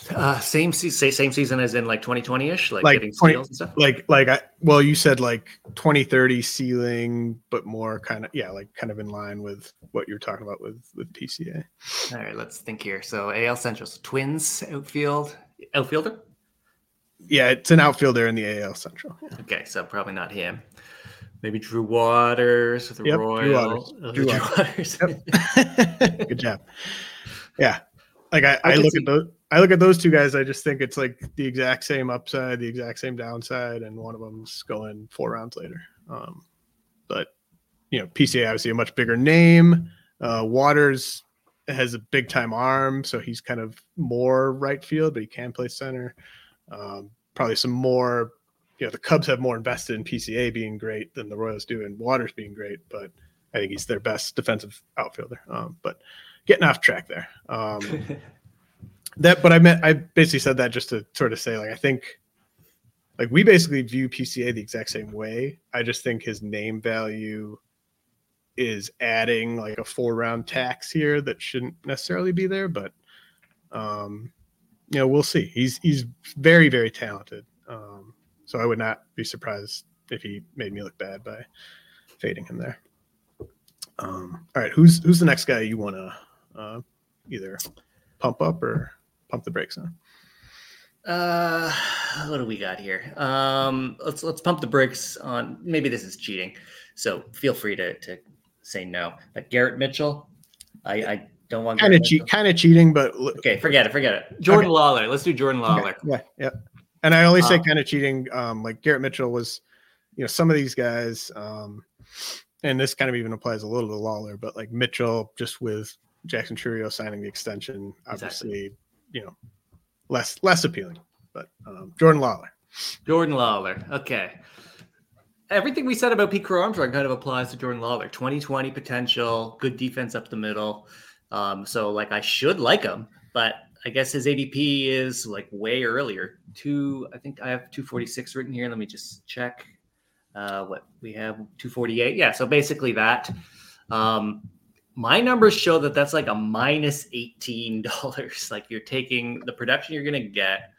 Uh, same say same season as in like 2020 ish, like, like getting 20, and stuff. Like like I well, you said like 2030 ceiling, but more kind of yeah, like kind of in line with what you're talking about with with PCA. All right, let's think here. So AL Central, so Twins outfield outfielder. Yeah, it's an outfielder in the AL Central. Yeah. Okay, so probably not him. Maybe Drew Waters with the yep, Royals. Drew Waters. Drew Waters. Yep. [laughs] Good job. Yeah. Like I, I, I look see. at those I look at those two guys, I just think it's like the exact same upside, the exact same downside, and one of them's going four rounds later. Um, but you know, PCA obviously a much bigger name. Uh, Waters has a big time arm, so he's kind of more right field, but he can play center. Um, probably some more you know the Cubs have more invested in PCA being great than the Royals do, and Waters being great. But I think he's their best defensive outfielder. Um, but getting off track there. Um, [laughs] that, but I meant I basically said that just to sort of say like I think like we basically view PCA the exact same way. I just think his name value is adding like a four round tax here that shouldn't necessarily be there, but um, you know we'll see. He's he's very very talented. So I would not be surprised if he made me look bad by fading him there. Um, all right, who's who's the next guy you want to uh, either pump up or pump the brakes on? Uh, what do we got here? Um, let's let's pump the brakes on. Maybe this is cheating, so feel free to to say no. But Garrett Mitchell, I, I don't want kind of cheat, kind of cheating, but okay, forget it, forget it. Jordan okay. Lawlar, let's do Jordan Lawlar. Okay. Yeah, yeah. And I only say um, kind of cheating. Um, like Garrett Mitchell was, you know, some of these guys, um, and this kind of even applies a little to Lawlar, but like Mitchell, just with Jackson Chourio signing the extension, obviously, exactly. you know, less less appealing. But um, Jordan Lawlar. Jordan Lawlar. Okay. Everything we said about Pete Crow Armstrong kind of applies to Jordan Lawlar. 2020 potential, good defense up the middle. Um, so like I should like him, but I guess his ADP is like way earlier. Two, I think I have 246 written here. Let me just check. Uh, what we have 248. Yeah, so basically that. Um, my numbers show that that's like a minus $18. [laughs] like you're taking the production you're going to get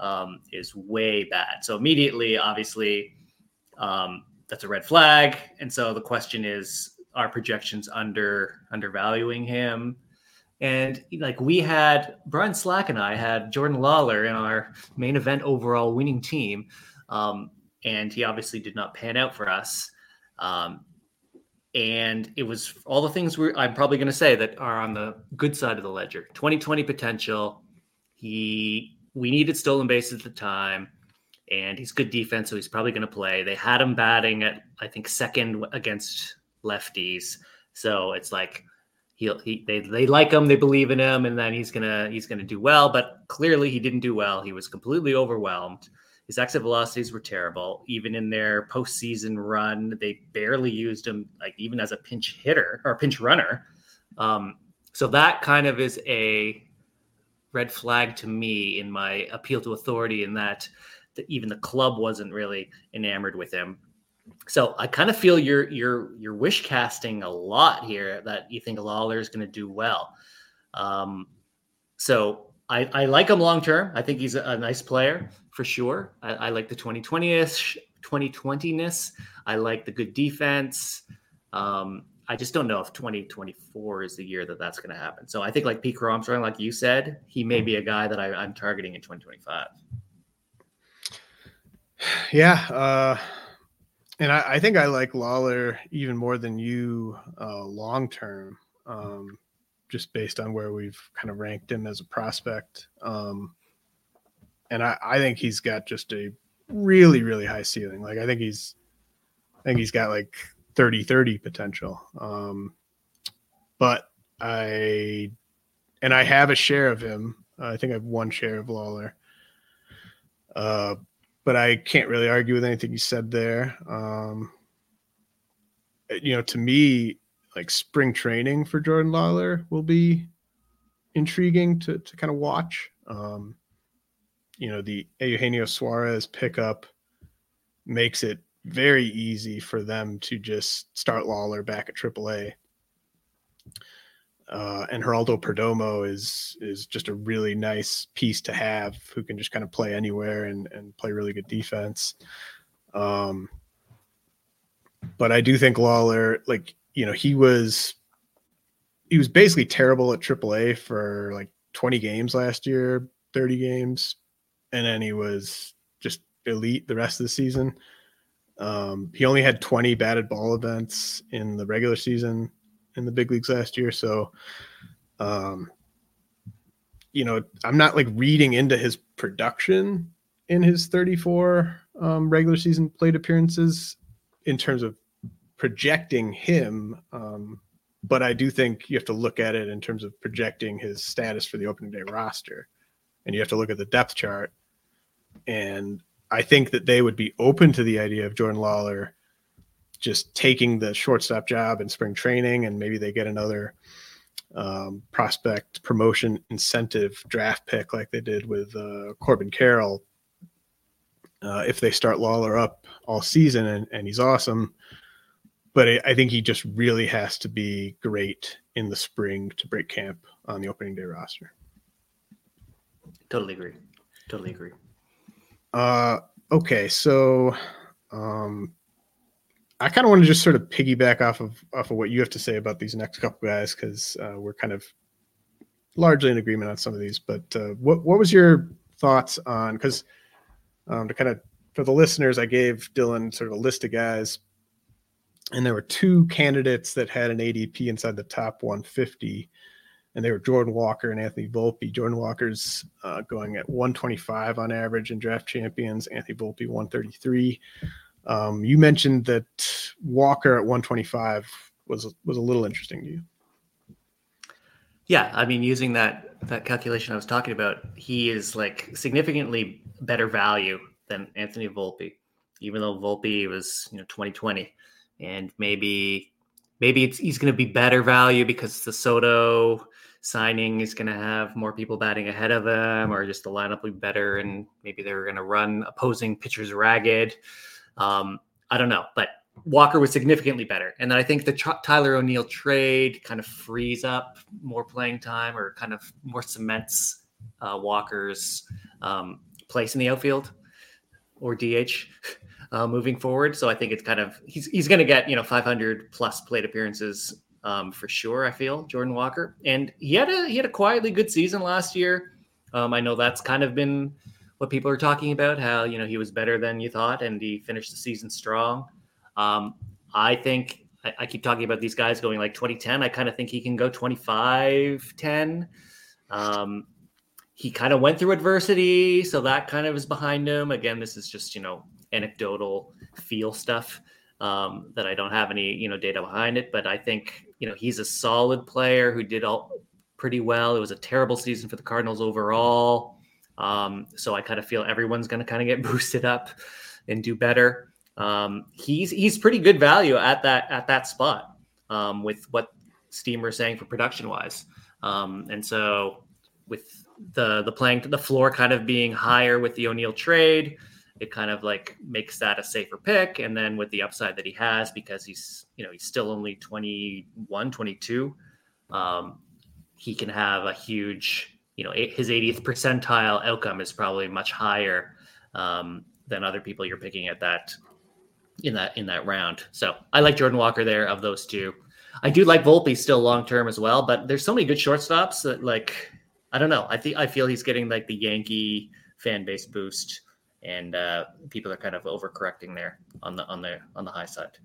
um, is way bad. So immediately, obviously, um, that's a red flag. And so the question is, are projections under undervaluing him? And like we had Brian Slack and I had Jordan Lawlar in our main event overall winning team. Um, and he obviously did not pan out for us. Um, and it was all the things we I'm probably going to say that are on the good side of the ledger. 2020 potential. He we needed stolen bases at the time, and he's good defense, so he's probably going to play. They had him batting at I think second against lefties, so it's like he'll he they they like him, they believe in him, and then he's gonna he's gonna do well. But clearly, he didn't do well. He was completely overwhelmed. His exit velocities were terrible. Even in their postseason run, they barely used him, like even as a pinch hitter or pinch runner. Um, so that kind of is a red flag to me in my appeal to authority, in that, that even the club wasn't really enamored with him. So I kind of feel you're you're you're wish casting a lot here that you think Lawlar is going to do well. Um, so I, I like him long term. I think he's a, a nice player for sure. I, I like the 2020ish 2020ness. I like the good defense. Um, I just don't know if 2024 is the year that that's going to happen. So I think like Pete Armstrong, like you said, he may be a guy that I, am targeting in 2025. Yeah. Uh, and I, I, think I like Lawlar even more than you uh, long term, um, just based on where we've kind of ranked him as a prospect. Um, and I, I think he's got just a really really high ceiling. Like I think he's I think he's got like 30 30 potential. Um, but I and I have a share of him. I think I have one share of Lawlar. Uh, but I can't really argue with anything you said there. Um, you know, to me, like spring training for Jordan Lawlar will be intriguing to to kind of watch. Um, you know, the Eugenio Suarez pickup makes it very easy for them to just start Lawlar back at AAA. Uh, and Geraldo Perdomo is is just a really nice piece to have who can just kind of play anywhere and, and play really good defense. Um, but I do think Lawlar, like you know, he was he was basically terrible at AAA for like 20 games last year, 30 games, and then he was just elite the rest of the season. Um, he only had 20 batted ball events in the regular season in the big leagues last year. So, um, you know, I'm not like reading into his production in his 34 um, regular season plate appearances in terms of projecting him. Um, but I do think you have to look at it in terms of projecting his status for the opening day roster. And you have to look at the depth chart and I think that they would be open to the idea of Jordan Lawlar just taking the shortstop job in spring training, and maybe they get another um, prospect promotion incentive draft pick like they did with uh, Corbin Carroll. Uh, if they start Lawlar up all season and, and he's awesome, but I, I think he just really has to be great in the spring to break camp on the opening day roster. Totally agree. Totally agree. Uh, okay, so um, I kind of want to just sort of piggyback off of off of what you have to say about these next couple guys because uh, we're kind of largely in agreement on some of these. But uh, what what was your thoughts on? Because um, to kind of for the listeners, I gave Dylan sort of a list of guys, and there were two candidates that had an ADP inside the top 150 and they were Jordan Walker and Anthony Volpe. Jordan Walker's uh, going at 125 on average in draft champions. Anthony Volpe 133. Um, you mentioned that Walker at 125 was was a little interesting to you. Yeah, I mean, using that that calculation I was talking about, he is like significantly better value than Anthony Volpe, even though Volpe was you know 2020, and maybe maybe he's going to be better value because the Soto signing is going to have more people batting ahead of them, or just the lineup will be better, and maybe they're going to run opposing pitchers ragged. Um, I don't know, but Walker was significantly better, and then I think the Tyler O'Neill trade kind of frees up more playing time, or kind of more cements uh, Walker's um, place in the outfield or DH [laughs] uh, moving forward. So I think it's kind of he's he's going to get you know 500 plus plate appearances um, for sure. I feel Jordan Walker, and he had a he had a quietly good season last year. Um, I know that's kind of been what people are talking about. How you know he was better than you thought, and he finished the season strong. Um, I think I, I, keep talking about these guys going like 2010. I kind of think he can go 25 10. Um, he kind of went through adversity, so that kind of is behind him. Again, this is just you know anecdotal feel stuff um, that I don't have any you know data behind it, but I think you know he's a solid player who did all pretty well. It was a terrible season for the Cardinals overall, um, so I kind of feel everyone's going to kind of get [laughs] boosted up and do better. Um, he's he's pretty good value at that at that spot um, with what Steamer is saying for production wise, um, and so with the the playing the floor kind of being higher with the O'Neill trade. It kind of like makes that a safer pick. And then with the upside that he has, because he's, you know, he's still only 21, 22, um, he can have a huge, you know, his 80th percentile outcome is probably much higher um, than other people you're picking at that in that in that round. So I like Jordan Walker there of those two. I do like Volpe still long term as well, but there's so many good shortstops that like I don't know. I think I feel he's getting like the Yankee fan base boost, and uh, people are kind of overcorrecting there on the on the on the high side.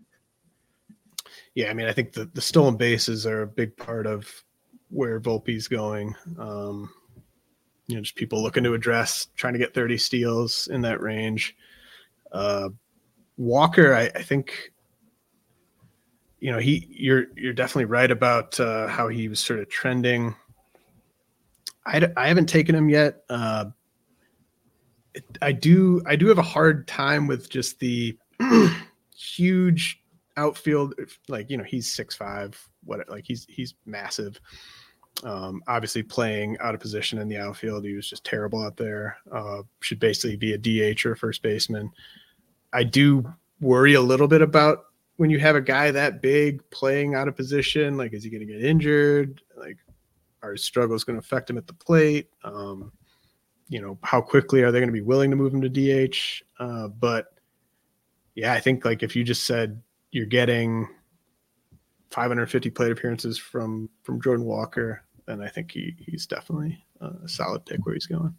Yeah, I mean, I think the the stolen bases are a big part of where Volpe's going. Um, you know, just people looking to address trying to get 30 steals in that range. Uh, Walker, I, I think you know he you're you're definitely right about uh, how he was sort of trending I, I haven't taken him yet. Uh, I do I do have a hard time with just the [clears throat] huge outfield. Like you know he's six five. What like he's he's massive. Um, obviously playing out of position in the outfield, he was just terrible out there. Uh, should basically be a DH or a first baseman. I do worry a little bit about when you have a guy that big playing out of position. Like, is he going to get injured? Like, are his struggles going to affect him at the plate? Um, you know, how quickly are they going to be willing to move him to DH? Uh, but yeah, I think like if you just said you're getting 550 plate appearances from from Jordan Walker, and I think he he's definitely a solid pick where he's going.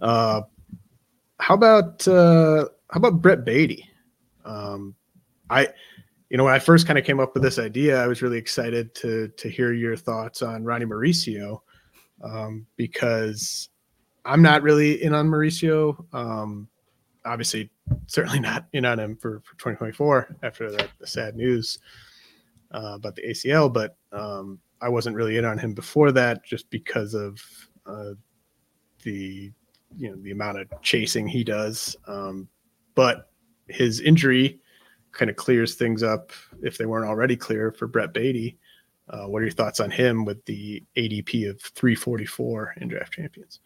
Uh, how about uh, how about Brett Baty? Um, I you know, when I first kind of came up with this idea, I was really excited to to hear your thoughts on Ronnie Mauricio um, because I'm not really in on Mauricio. Um, obviously, certainly not in on him for, for 2024 after that the sad news uh, about the ACL, but um, I wasn't really in on him before that just because of uh, the you know the amount of chasing he does. Um, but his injury kind of clears things up if they weren't already clear for Brett Baty. Uh, what are your thoughts on him with the ADP of 344 in draft champions?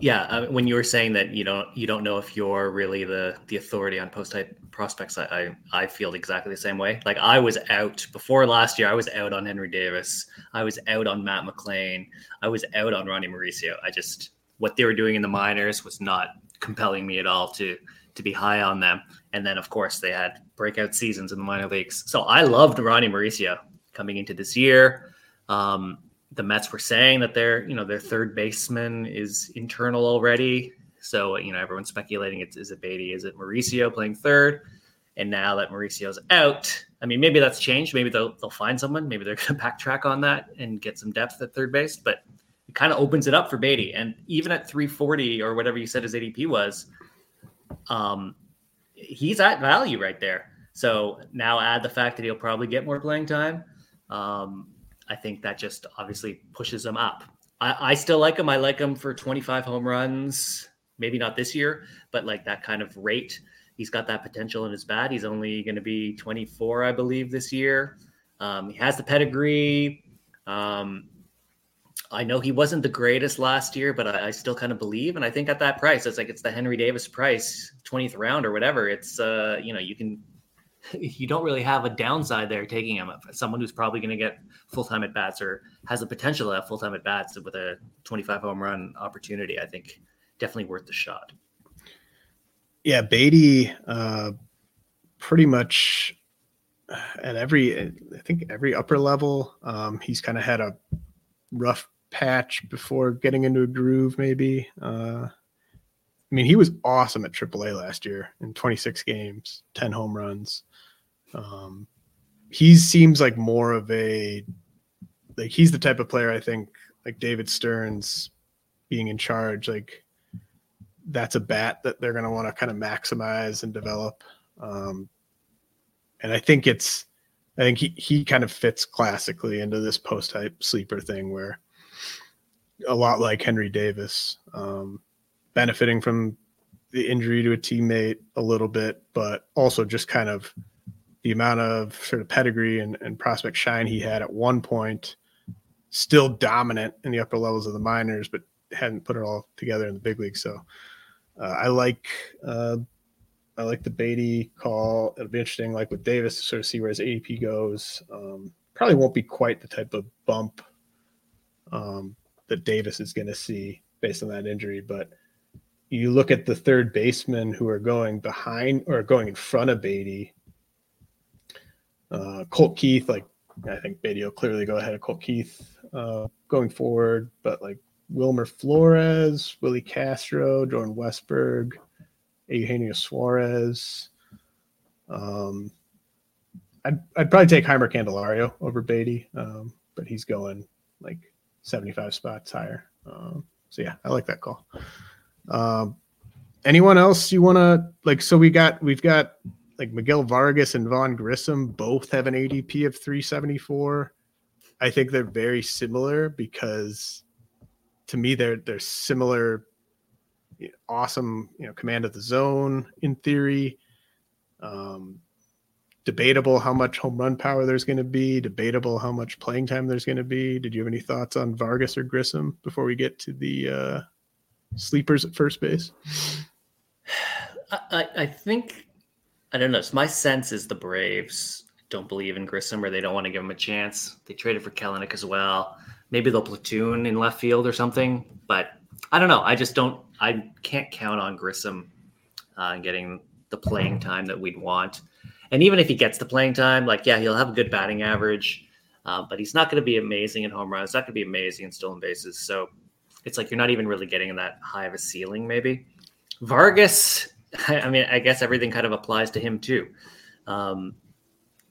Yeah, uh, when you were saying that you don't you don't know if you're really the the authority on post hype prospects, I, I, I feel exactly the same way. Like I was out before last year. I was out on Henry Davis. I was out on Matt McLain. I was out on Ronnie Mauricio. I just what they were doing in the minors was not compelling me at all to to be high on them. And then, of course, they had breakout seasons in the minor leagues. So I loved Ronnie Mauricio coming into this year. Um, the Mets were saying that their, you know, their third baseman is internal already. So, you know, everyone's speculating it's is it Baty, is it Mauricio playing third? And now that Mauricio's out, I mean, maybe that's changed. Maybe they'll they'll find someone. Maybe they're [laughs] going to backtrack on that and get some depth at third base. But it kind of opens it up for Baty, And even at 340 or whatever you said his ADP was, um, he's at value right there. So now add the fact that he'll probably get more playing time. Um, I think that just obviously pushes him up. I, I, still like him. I like him for 25 home runs. Maybe not this year, but like that kind of rate. He's got that potential in his bat. He's only going to be 24, I believe, this year. Um, he has the pedigree. Um, I know he wasn't the greatest last year, but I, I, still kind of believe, and I think at that price, it's like it's the Henry Davis price, twentieth round or whatever. It's uh, you know, you can, [laughs] you don't really have a downside there taking him. Someone who's probably going to get full time at bats or has the potential to have full time at bats with a twenty-five home run opportunity. I think definitely worth the shot. Yeah, Baty, uh, pretty much at every, I think every upper level, um, he's kind of had a rough patch before getting into a groove, maybe. Uh, I mean, he was awesome at AAA last year in 26 games, 10 home runs. Um, he seems like more of a like he's the type of player I think like David Stearns being in charge, like that's a bat that they're going to want to kind of maximize and develop. Um, and I think it's, I think he, he kind of fits classically into this post hype sleeper thing where a lot like Henry Davis, um, benefiting from the injury to a teammate a little bit, but also just kind of the amount of sort of pedigree and, and prospect shine he had at one point, still dominant in the upper levels of the minors, but hadn't put it all together in the big league. So uh, I like uh, I like the Baty call. It'll be interesting, like with Davis, to sort of see where his ADP goes. Um, probably won't be quite the type of bump um, that Davis is going to see based on that injury. But you look at the third basemen who are going behind or going in front of Baty. Uh, Colt Keith, like I think Baty will clearly go ahead of Colt Keith uh, going forward, but like Wilmer Flores, Willi Castro, Jordan Westburg, Eugenio Suarez. Um, I'd, I'd probably take Jeimer Candelario over Baty, um, but he's going like 75 spots higher. Um, so yeah, I like that call. Um, anyone else you want to like? So we got we've got like Miguel Vargas and Vaughn Grissom both have an ADP of 374. I think they're very similar because to me they're they're similar awesome you know command of the zone in theory um debatable how much home run power there's going to be debatable how much playing time there's going to be did you have any thoughts on vargas or grissom before we get to the uh sleepers at first base i i think i don't know it's my sense is the braves don't believe in grissom or they don't want to give him a chance they traded for Kelenic as well maybe they'll platoon in left field or something. But I don't know. I just don't. I can't count on Grissom uh, getting the playing time that we'd want. And even if he gets the playing time, like yeah, he'll have a good batting average, uh, but he's not going to be amazing in home runs. Not going to be amazing in stolen bases. So it's like you're not even really getting that high of a ceiling. Maybe Vargas. [laughs] I mean, I guess everything kind of applies to him too. Um,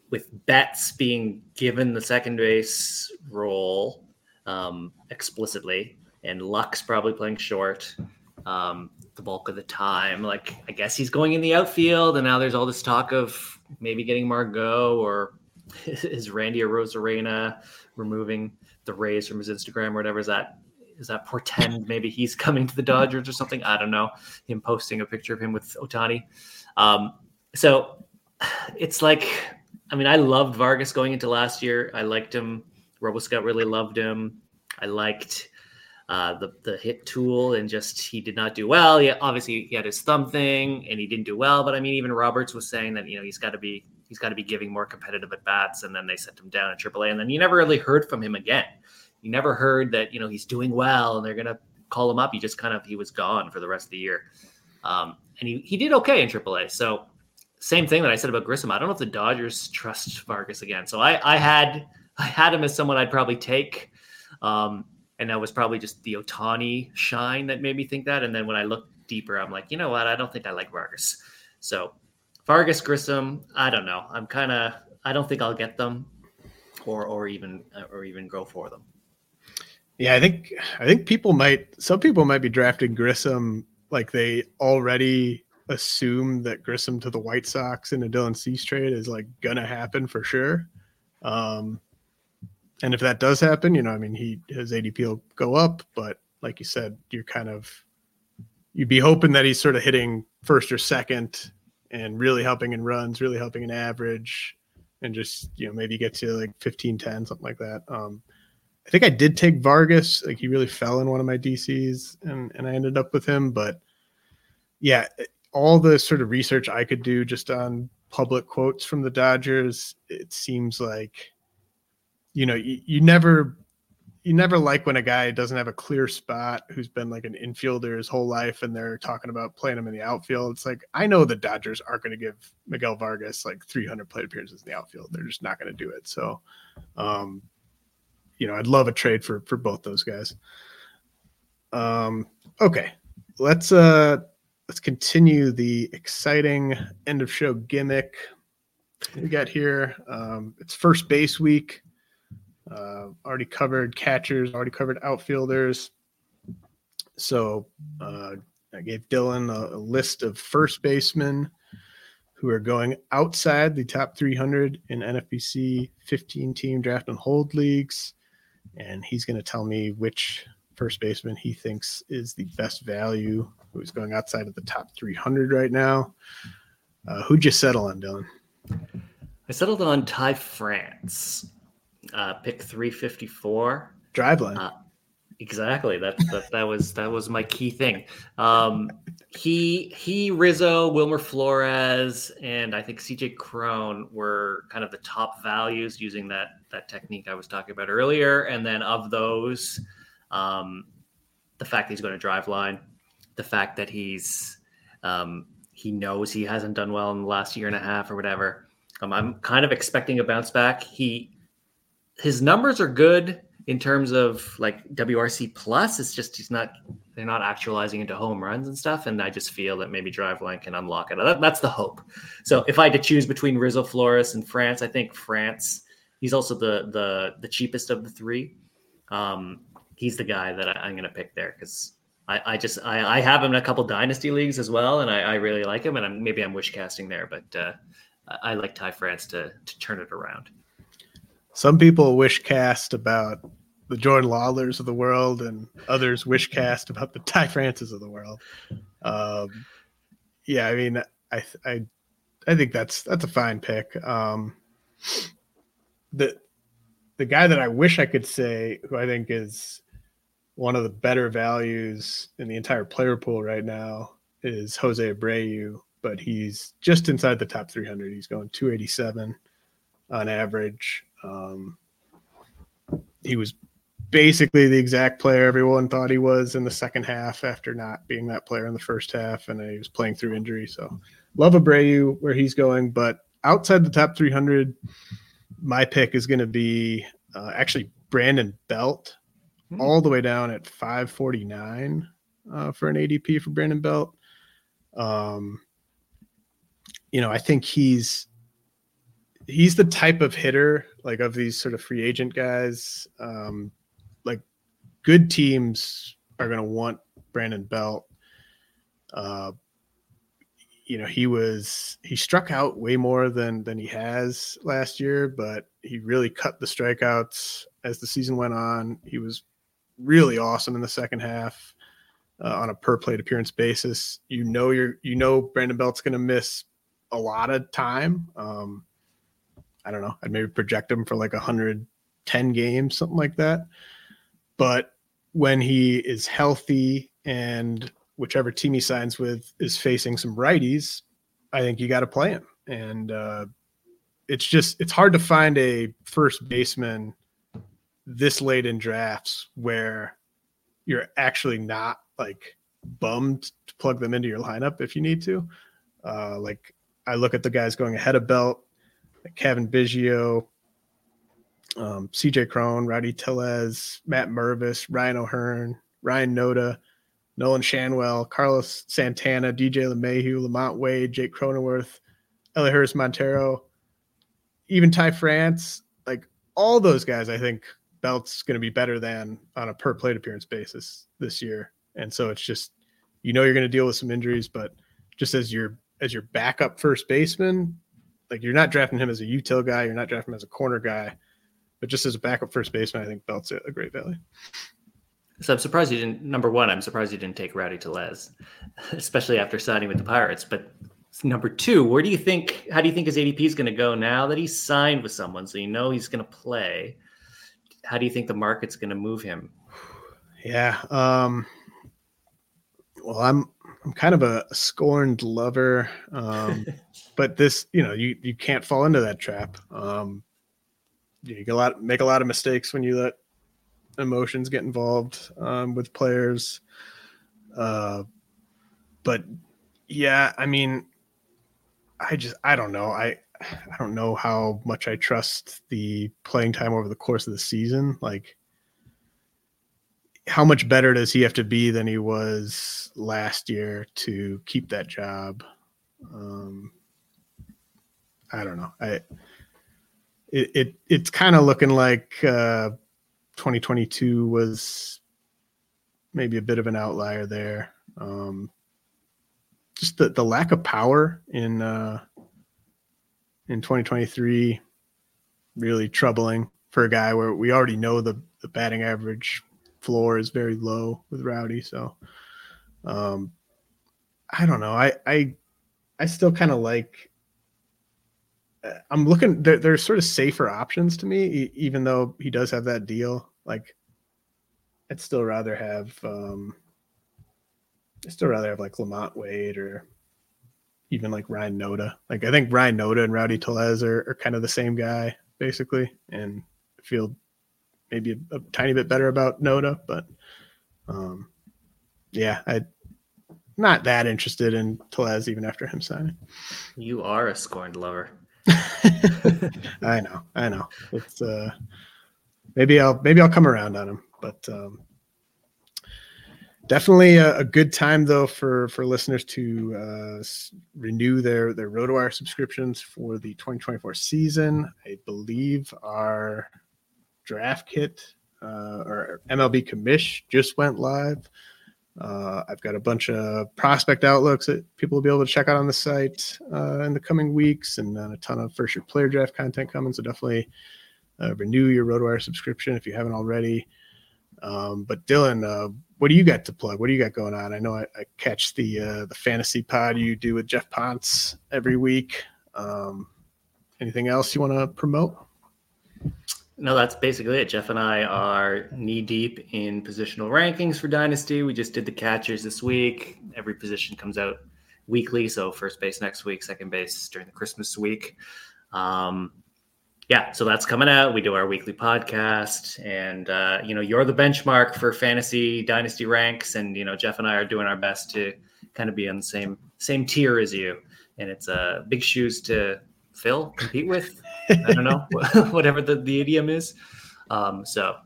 with Betts being given the second base role, um, explicitly, and Lux probably playing short um, the bulk of the time. Like I guess he's going in the outfield, and now there's all this talk of maybe getting Margot or [laughs] is Randy Arozarena removing the Rays from his Instagram or whatever. Is that is that portend maybe he's coming to the Dodgers or something? I don't know. Him posting a picture of him with Ohtani. Um, so it's like, I mean, I loved Vargas going into last year. I liked him RoboScout really loved him. I liked uh, the the hit tool, and just he did not do well. Yeah, obviously he had his thumb thing, and he didn't do well. But I mean, even Roberts was saying that you know he's got to be he's got to be giving more competitive at bats, and then they sent him down at AAA, and then you never really heard from him again. You never heard that you know he's doing well, and they're gonna call him up. He just kind of he was gone for the rest of the year, um, and he he did okay in AAA. So same thing that I said about Grissom. I don't know if the Dodgers trust Vargas again. So I I had I had him as someone I'd probably take. Um, and that was probably just the Ohtani shine that made me think that. And then when I looked deeper, I'm like, you know what? I don't think I like Vargas. So Vargas Grissom, I don't know. I'm kind of I don't think I'll get them, or or even or even go for them. Yeah, I think I think people might some people might be drafting Grissom like they already assume that Grissom to the White Sox in a Dylan Cease trade is like gonna happen for sure. Um, and if that does happen, you know, I mean, he his ADP will go up, but like you said, you're kind of you'd be hoping that he's sort of hitting first or second and really helping in runs, really helping in average. and just you know maybe get to like 15 10 something like that um i think i did take vargas like he really fell in one of my dcs and and i ended up with him but yeah all the sort of research i could do just on public quotes from the dodgers it seems like you know you, you never you never like when a guy doesn't have a clear spot who's been like an infielder his whole life and they're talking about playing him in the outfield. It's like I know the Dodgers aren't going to give Miguel Vargas like 300 plate appearances in the outfield. They're just not going to do it. So, um, you know, I'd love a trade for for both those guys. Um, okay, let's uh let's continue the exciting end of show gimmick we got here. Um, it's first base week. Uh, already covered catchers, already covered outfielders. So uh, I gave Dylan a, a, list of first basemen who are going outside the top 300 in NFBC 15 team draft and hold leagues. And he's going to tell me which first baseman he thinks is the best value, who's going outside of the top 300 right now. Uh, who'd you settle on, Dylan? I settled on Ty France uh, pick 354. Driveline. Uh, exactly. That, that that was that was my key thing. Um, he he Rizzo, Wilmer Flores, and I think CJ Cron were kind of the top values using that that technique I was talking about earlier. And then of those, um, the fact that he's going to Driveline, the fact that he's um, he knows he hasn't done well in the last year and a half or whatever. Um, I'm kind of expecting a bounce back. He his numbers are good in terms of like WRC plus. It's just he's not they're not actualizing into home runs and stuff. And I just feel that maybe Driveline can unlock it. That, that's the hope. So if I had to choose between Rizzo Flores and France, I think France. He's also the the the cheapest of the three. Um, he's the guy that I, am going to pick there because I, I, just I, I, have him in a couple dynasty leagues as well, and I, I really like him. And I'm, maybe I'm wish casting there, but uh, I like Ty France to to turn it around some people wish cast about the Jordan Lawlars of the world, and others wish cast about the Ty Francis of the world. Um, yeah, I mean, I I I think that's that's a fine pick. Um, the the guy that I wish I could say who I think is one of the better values in the entire player pool right now is Jose Abreu, but he's just inside the top 300. He's going 287 on average. Um, he was basically the exact player everyone thought he was in the second half after not being that player in the first half, and he was playing through injury. So love Abreu where he's going, but outside the top 300, my pick is going to be uh, actually Brandon Belt, hmm. all the way down at 549 uh, for an ADP for Brandon Belt. Um, you know, I think he's he's the type of hitter like of these sort of free agent guys. Um, like good teams are going to want Brandon Belt. Uh, you know, he was he struck out way more than than he has last year, but he really cut the strikeouts as the season went on. He was really awesome in the second half uh, on a per plate appearance basis. You know, you're you know Brandon Belt's going to miss a lot of time. Um, I don't know. I'd maybe project him for like 110 games, something like that. But when he is healthy and whichever team he signs with is facing some righties, I think you got to play him. And uh, it's just it's hard to find a first baseman this late in drafts where you're actually not like bummed to plug them into your lineup if you need to. Uh, like I look at the guys going ahead of Belt Cavan Biggio, um, CJ Cron, Rowdy Tellez, Matt Mervis, Ryan O'Hearn, Ryan Noda, Nolan Schanuel, Carlos Santana, DJ LeMahieu, LaMonte Wade, Jake Cronenworth, Elehuris Montero, even Ty France, like all those guys, I think Belt's going to be better than on a per plate appearance basis this year. And so it's just, you know, you're going to deal with some injuries, but just as your as your backup first baseman, like you're not drafting him as a util guy, you're not drafting him as a corner guy, but just as a backup first baseman, I think Belt's a great value. So I'm surprised you didn't. Number one, I'm surprised you didn't take Rowdy Tellez, [laughs] especially after signing with the Pirates. But number two, where do you think? How do you think his ADP is going to go now that he's signed with someone? So you know he's going to play. How do you think the market's going to move him? [sighs] Yeah. Um, well, I'm I'm kind of a scorned lover, um, [laughs] but this, you know, you you can't fall into that trap. Um, you get a lot, make a lot of mistakes when you let emotions get involved um, with players. Uh, but yeah, I mean, I just I don't know. I I don't know how much I trust the playing time over the course of the season. Like how much better does he have to be than he was last year to keep that job? Um, I don't know. I it, it it's kind of looking like uh, 2022 was maybe a bit of an outlier there. Um, just the, the lack of power in uh, in 2023 really troubling for a guy where we already know the, the batting average floor is very low with Rowdy. So um, I don't know. I I I still kind of like. Uh, I'm looking. There, there's sort of safer options to me, even though he does have that deal. Like, I'd still rather have. Um, I still rather have like LaMonte Wade or even like Ryan Noda. Like I think Ryan Noda and Rowdy Tellez are, are kind of the same guy basically, and feel maybe a, a tiny bit better about Noda, but um, yeah, I not that interested in Tellez even after him signing. You are a scorned lover. [laughs] I know, I know. It's uh, maybe I'll maybe I'll come around on him, but um, definitely a, a, good time though for for listeners to uh, renew their their RotoWire subscriptions for the 2024 season. I believe our draft kit uh, or MLB commish just went live. Uh, I've got a bunch of prospect outlooks that people will be able to check out on the site uh, in the coming weeks, and then a ton of first year player draft content coming. So definitely uh, renew your RotoWire subscription if you haven't already. Um, but Dylan, uh, what do you got to plug? What do you got going on? I know I, I catch the uh, the fantasy pod you do with Jeff Ponce every week. Um, anything else you want to promote? No, that's basically it. Jeff and I are knee deep in positional rankings for Dynasty. We just did the catchers this week. Every position comes out weekly. So first base next week, second base during the Christmas week. Um, yeah, so that's coming out. We do our weekly podcast, and uh, you know, you're the benchmark for fantasy dynasty ranks, and you know, Jeff and I are doing our best to kind of be on the same same tier as you. And it's uh, big shoes to fill, compete with. I don't know, [laughs] whatever the, the idiom is. Um, so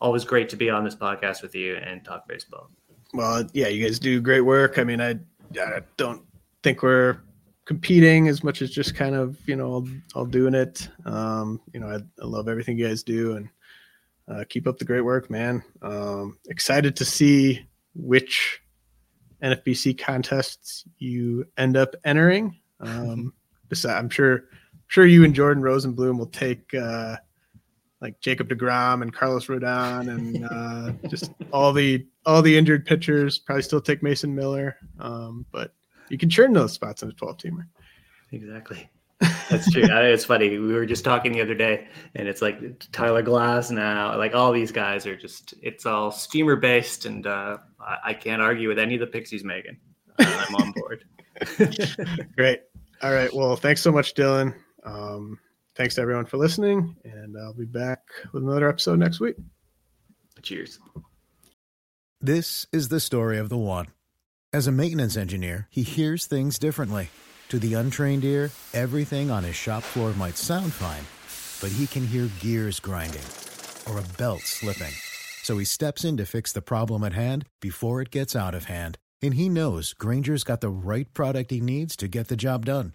always great to be on this podcast with you and talk baseball. Well, yeah, you guys do great work. I mean, I, I don't think we're competing as much as just kind of you know all, all doing it um you know I, I, love everything you guys do and uh, keep up the great work man um excited to see which nfbc contests you end up entering um besides i'm sure sure you and jordan rosenblum will take uh like jacob deGrom and carlos rodon and [laughs] uh just all the all the injured pitchers probably still take mason miller um but you can churn those spots in a 12 teamer. Exactly. That's true. it's funny. We were just talking the other day, and it's like Tyler Glass now. like all these guys are just, it's all steamer based, and uh, I, I, can't argue with any of the picks he's making. Uh, I'm on board. [laughs] Great. All right. Well, thanks so much, Dylan. Um, thanks to everyone for listening, and I'll be back with another episode next week. Cheers. This is the story of the one. As a maintenance engineer, he hears things differently. To the untrained ear, everything on his shop floor might sound fine, but he can hear gears grinding or a belt slipping. So he steps in to fix the problem at hand before it gets out of hand. And he knows Grainger's got the right product he needs to get the job done,